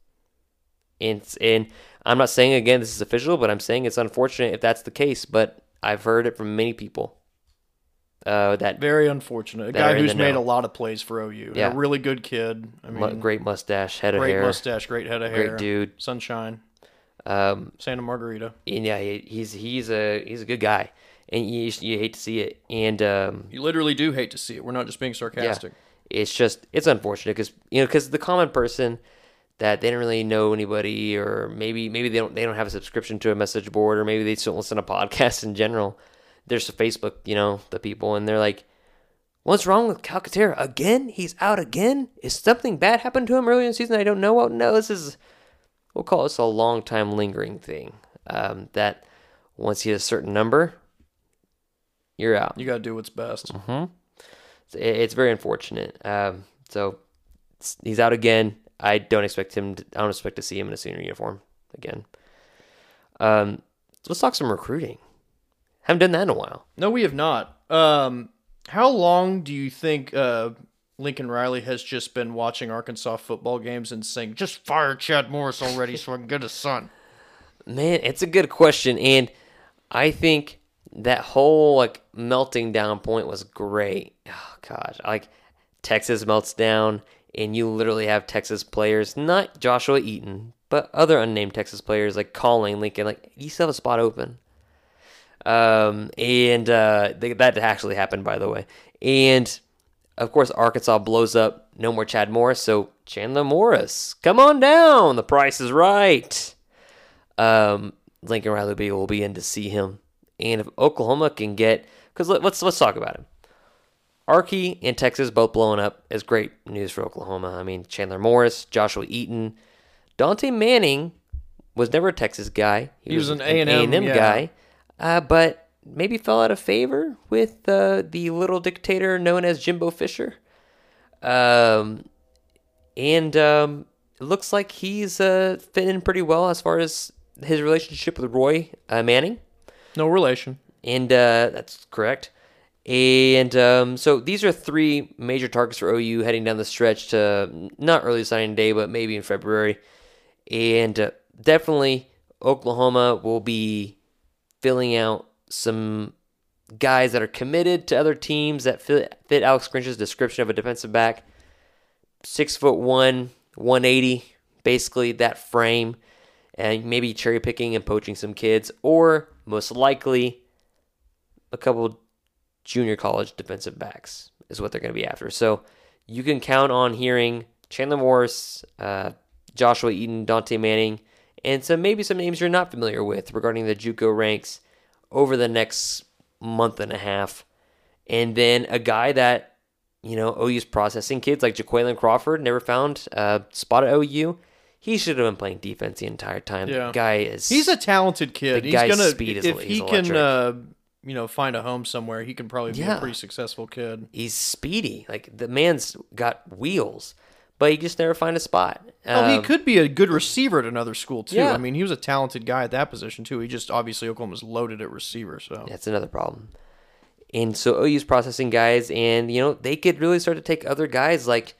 And, and I'm not saying again this is official, but I'm saying it's unfortunate if that's the case. But I've heard it from many people. Uh, that
very unfortunate. A guy who's made
know.
a lot of plays for OU.
Yeah.
A really good kid. I mean,
great mustache, head of
great
hair,
mustache, great head of
great
hair, great
dude.
sunshine,
Um,
Santa Margarita.
and yeah, he- he's he's a he's a good guy, and you you hate to see it. And um,
You literally do hate to see it. We're not just being sarcastic.
Yeah, it's just it's unfortunate because you know because the common person that they don't really know anybody or maybe maybe they don't they don't have a subscription to a message board or maybe they just don't listen to podcasts in general. There's a Facebook, you know, the people and they're like, "What's wrong with Calcaterra again? He's out again? Is something bad happened to him earlier in the season? I don't know. Well, no, this is we'll call this a long time lingering thing. Um, that once you hit a certain number, you're out.
You got to do what's best.
It- It's very unfortunate. Um, so he's out again. I don't expect him. To, I don't expect to see him in a senior uniform again. Um, let's talk some recruiting. Haven't done that in a while.
No, we have not. Um, how long do you think uh, Lincoln Riley has just been watching Arkansas football games and saying, "Just fire Chad Morris already, so I can get a son."
Man, it's a good question, and I think that whole like melting down point was great. Oh gosh, like Texas melts down, and you literally have Texas players, not Joshua Eaton, but other unnamed Texas players, like calling Lincoln, like you still have a spot open. Um, and uh, they, that actually happened, by the way. And of course, Arkansas blows up. No more Chad Morris, so Chandler Morris, come on down. The price is right. Um, Lincoln Riley will be in to see him, and if Oklahoma can get, because let, let's let's talk about him. Arky and Texas both blowing up is great news for Oklahoma. I mean, Chandler Morris, Joshua Eaton, Dante Manning was never a Texas guy.
He was an A&M,
A&M
yeah.
guy, uh, but maybe fell out of favor with uh, the little dictator known as Jimbo Fisher. Um, and um, it looks like he's uh, fitting in pretty well as far as his relationship with Roy uh, Manning
No relation.
and uh, that's correct. And um, so these are three major targets for OU heading down the stretch to not early signing day, but maybe in February. And uh, definitely Oklahoma will be filling out some guys that are committed to other teams that fit, fit Alex Grinch's description of a defensive back. Six foot one, 180, basically that frame, and maybe cherry picking and poaching some kids, or most likely a couple junior college defensive backs is what they're going to be after. So you can count on hearing Chandler Morris, uh, Joshua Eaton, Dante Manning, and some maybe some names you're not familiar with regarding the JUCO ranks over the next month and a half. And then a guy that you know OU's processing kids like Jaquayln Crawford never found a spot at OU. He should have been playing defense the entire time.
Yeah.
The guy is
He's a talented kid.
The
He's
guy's
gonna
speed is
if he can, uh, you know, find a home somewhere. He can probably be
Yeah.
a pretty successful kid.
he's speedy. Like the man's got wheels, but he just never find a spot.
Oh, he
Um,
could be a good receiver at another school too.
Yeah.
I mean, he was a talented guy at that position too. He just obviously Oklahoma's loaded at receiver. So
That's another problem. And so OU's processing guys, and you know they could really start to take other guys like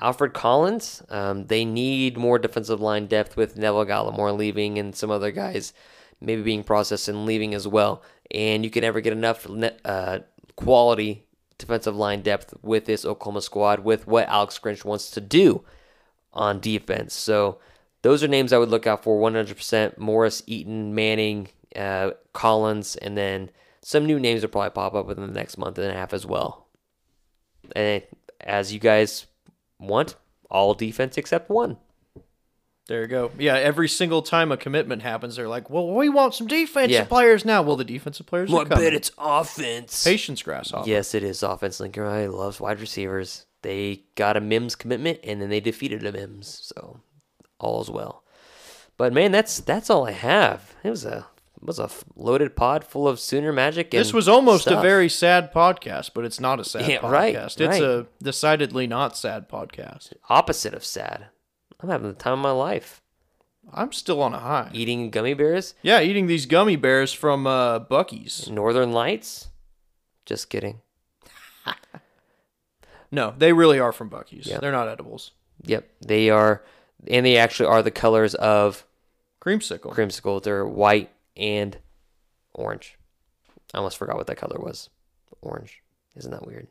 Alfred Collins. Um, they need more defensive line depth with Neville Gallimore leaving and some other guys maybe being processed and leaving as well. And you can never get enough uh, quality defensive line depth with this Oklahoma squad with what Alex Grinch wants to do on defense. So those are names I would look out for 100%. Morris, Eaton, Manning, uh, Collins, and then some new names will probably pop up within the next month and a half as well. And as you guys want, all defense except one.
There you go. Yeah, every single time a commitment happens, they're like, "Well, we want some defensive
Yeah.
players now." Well, the defensive players Well, are coming.
Bet it's offense.
Patience, grasshopper.
Yes, it is offense. Lincoln Riley loves wide receivers. They got a Mims commitment and then they defeated a Mims, so all's well. But man, that's that's all I have. It was a it was a loaded pod full of Sooner magic. And
This was almost a very sad podcast, but it's not a sad
Yeah,
podcast.
right,
It's
right.
a decidedly not sad podcast.
opposite of sad. I'm having the time of my life.
I'm still on a high.
Eating gummy bears,
Yeah, eating these gummy bears from uh, Buc-ee's.
Northern Lights. Just kidding. *laughs*
No, they really are from Buc-ee's.
Yeah.
They're not edibles.
Yep, they are, and they actually are the colors of
Creamsicle.
creamsicle. They're white and orange. I almost forgot what that color was. Orange. Isn't that weird?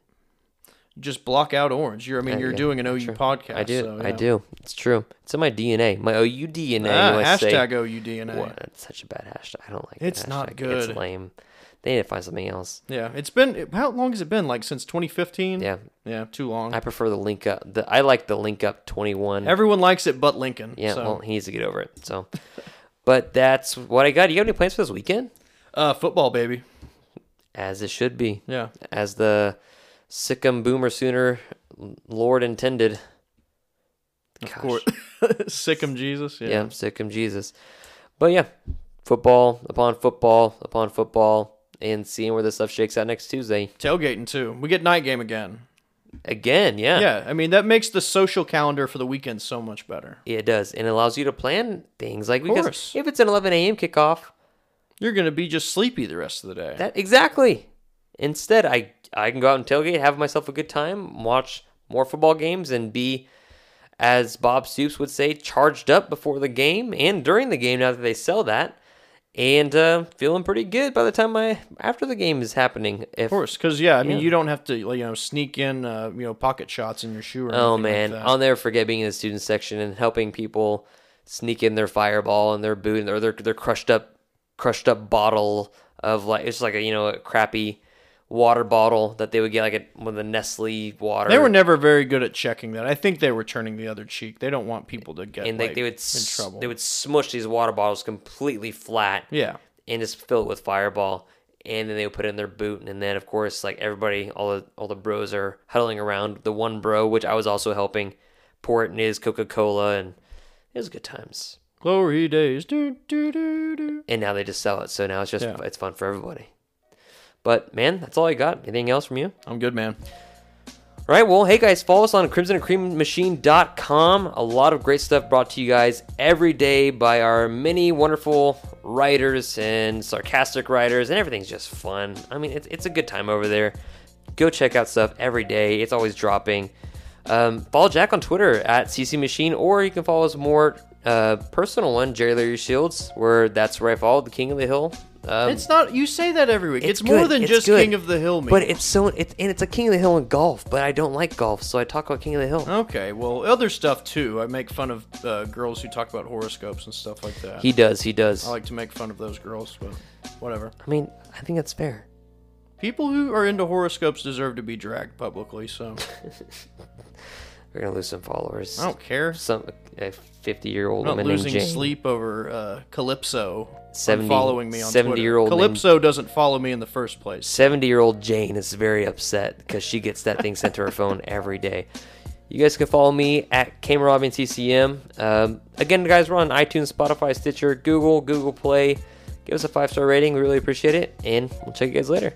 Just block out orange. You're, I mean,
Uh,
you're
yeah,
doing an OU
true.
podcast.
I do.
so,
I do. It's true. It's in my DNA. My OU DNA.
Ah,
must say.
hashtag OU DNA.
What? It's such a bad hashtag. I don't like.
It.
It's
not good.
It's lame. They need to find something else.
Yeah, it's been how long has it been? Like since 2015?
Yeah,
yeah, too long.
I prefer the link up. The, I like the link up twenty one.
Everyone likes it, but Lincoln.
yeah,
so.
well, he needs to get over it. So, *laughs* but that's what I got. Do you have any plans for this weekend?
uh, football baby.
As it should be.
Yeah,
As the Sikkim Boomer Sooner Lord intended.
of
Gosh.
course. *laughs* Sick'em Jesus. Yeah.
yeah, Sikkim Jesus. But yeah, football upon football upon football, and seeing where this stuff shakes out next Tuesday
Tailgating too. We get night game again.
again. Yeah,
Yeah, I mean that makes the social calendar for the weekend so much better.
it does, and it allows you to plan things like because
course.
if it's an 11 a.m. kickoff,
You're gonna be just sleepy the rest of the day.
that exactly. Instead, I I can go out and tailgate, have myself a good time, watch more football games and be, as Bob Stoops would say, charged up before the game and during the game now that they sell that. And uh, feeling pretty good by the time I after the game is happening. If,
Of course, because yeah, I mean,
Yeah.
you don't have to you know sneak in uh, you know pocket shots in your shoe. Or
Oh man,
like that.
I'll never forget being in the student section and helping people sneak in their fireball and their boot or their their crushed up crushed up bottle of like it's like a you know a crappy water bottle that they would get like a, with the Nestle water.
They were never very good at checking that. I think they were turning the other cheek. They don't want people to get
and they,
like,
they would
in trouble.
they would smush these water bottles completely flat.
Yeah.
and just fill it with fireball and then they would put it in their boot and then of course like everybody all the all the bros are huddling around the one bro which i was also helping pour it in his coca-cola and it was good times
Glory days. Do, do, do, do.
and now they just sell it so now it's just
Yeah.
it's fun for everybody but man that's all i got anything else from you
I'm good, man.
all right, well, hey guys, follow us on crimsonandcreammachine.com. A lot of great stuff brought to you guys every day by our many wonderful writers and sarcastic writers, and everything's just fun. I mean, it's, it's a good time over there. Go check out stuff every day, it's always dropping. Um, follow Jack on Twitter at CC Machine, or you can follow us more uh, personal one, Jerry Larry Shields, where that's where I follow the King of the Hill. Um,
It's not. You say that every week. It's,
it's
more than
it's
just
good.
King of the Hill.
but it's so it's and it's a King of the Hill in golf, but I don't like golf, so I talk about King of the Hill.
okay. Well, other stuff too. I make fun of uh, girls who talk about horoscopes and stuff like that.
He does, he does.
I like to make fun of those girls, but whatever.
I mean, I think that's fair.
People who are into horoscopes deserve to be dragged publicly. So *laughs*
We're gonna lose some followers.
I don't care.
Some a fifty-year-old woman named
losing
Jane.
sleep over uh, Calypso
70
following me on
70
Twitter.
year old named-
Calypso doesn't follow me in the first place.
Seventy-year-old Jane is very upset because she gets that thing sent to her phone every day. You guys can follow me at Cameron CCM. Um, again, guys, we're on iTunes, Spotify, Stitcher, Google, Google Play. Give us a five-star rating. We really appreciate it, and we'll check you guys later.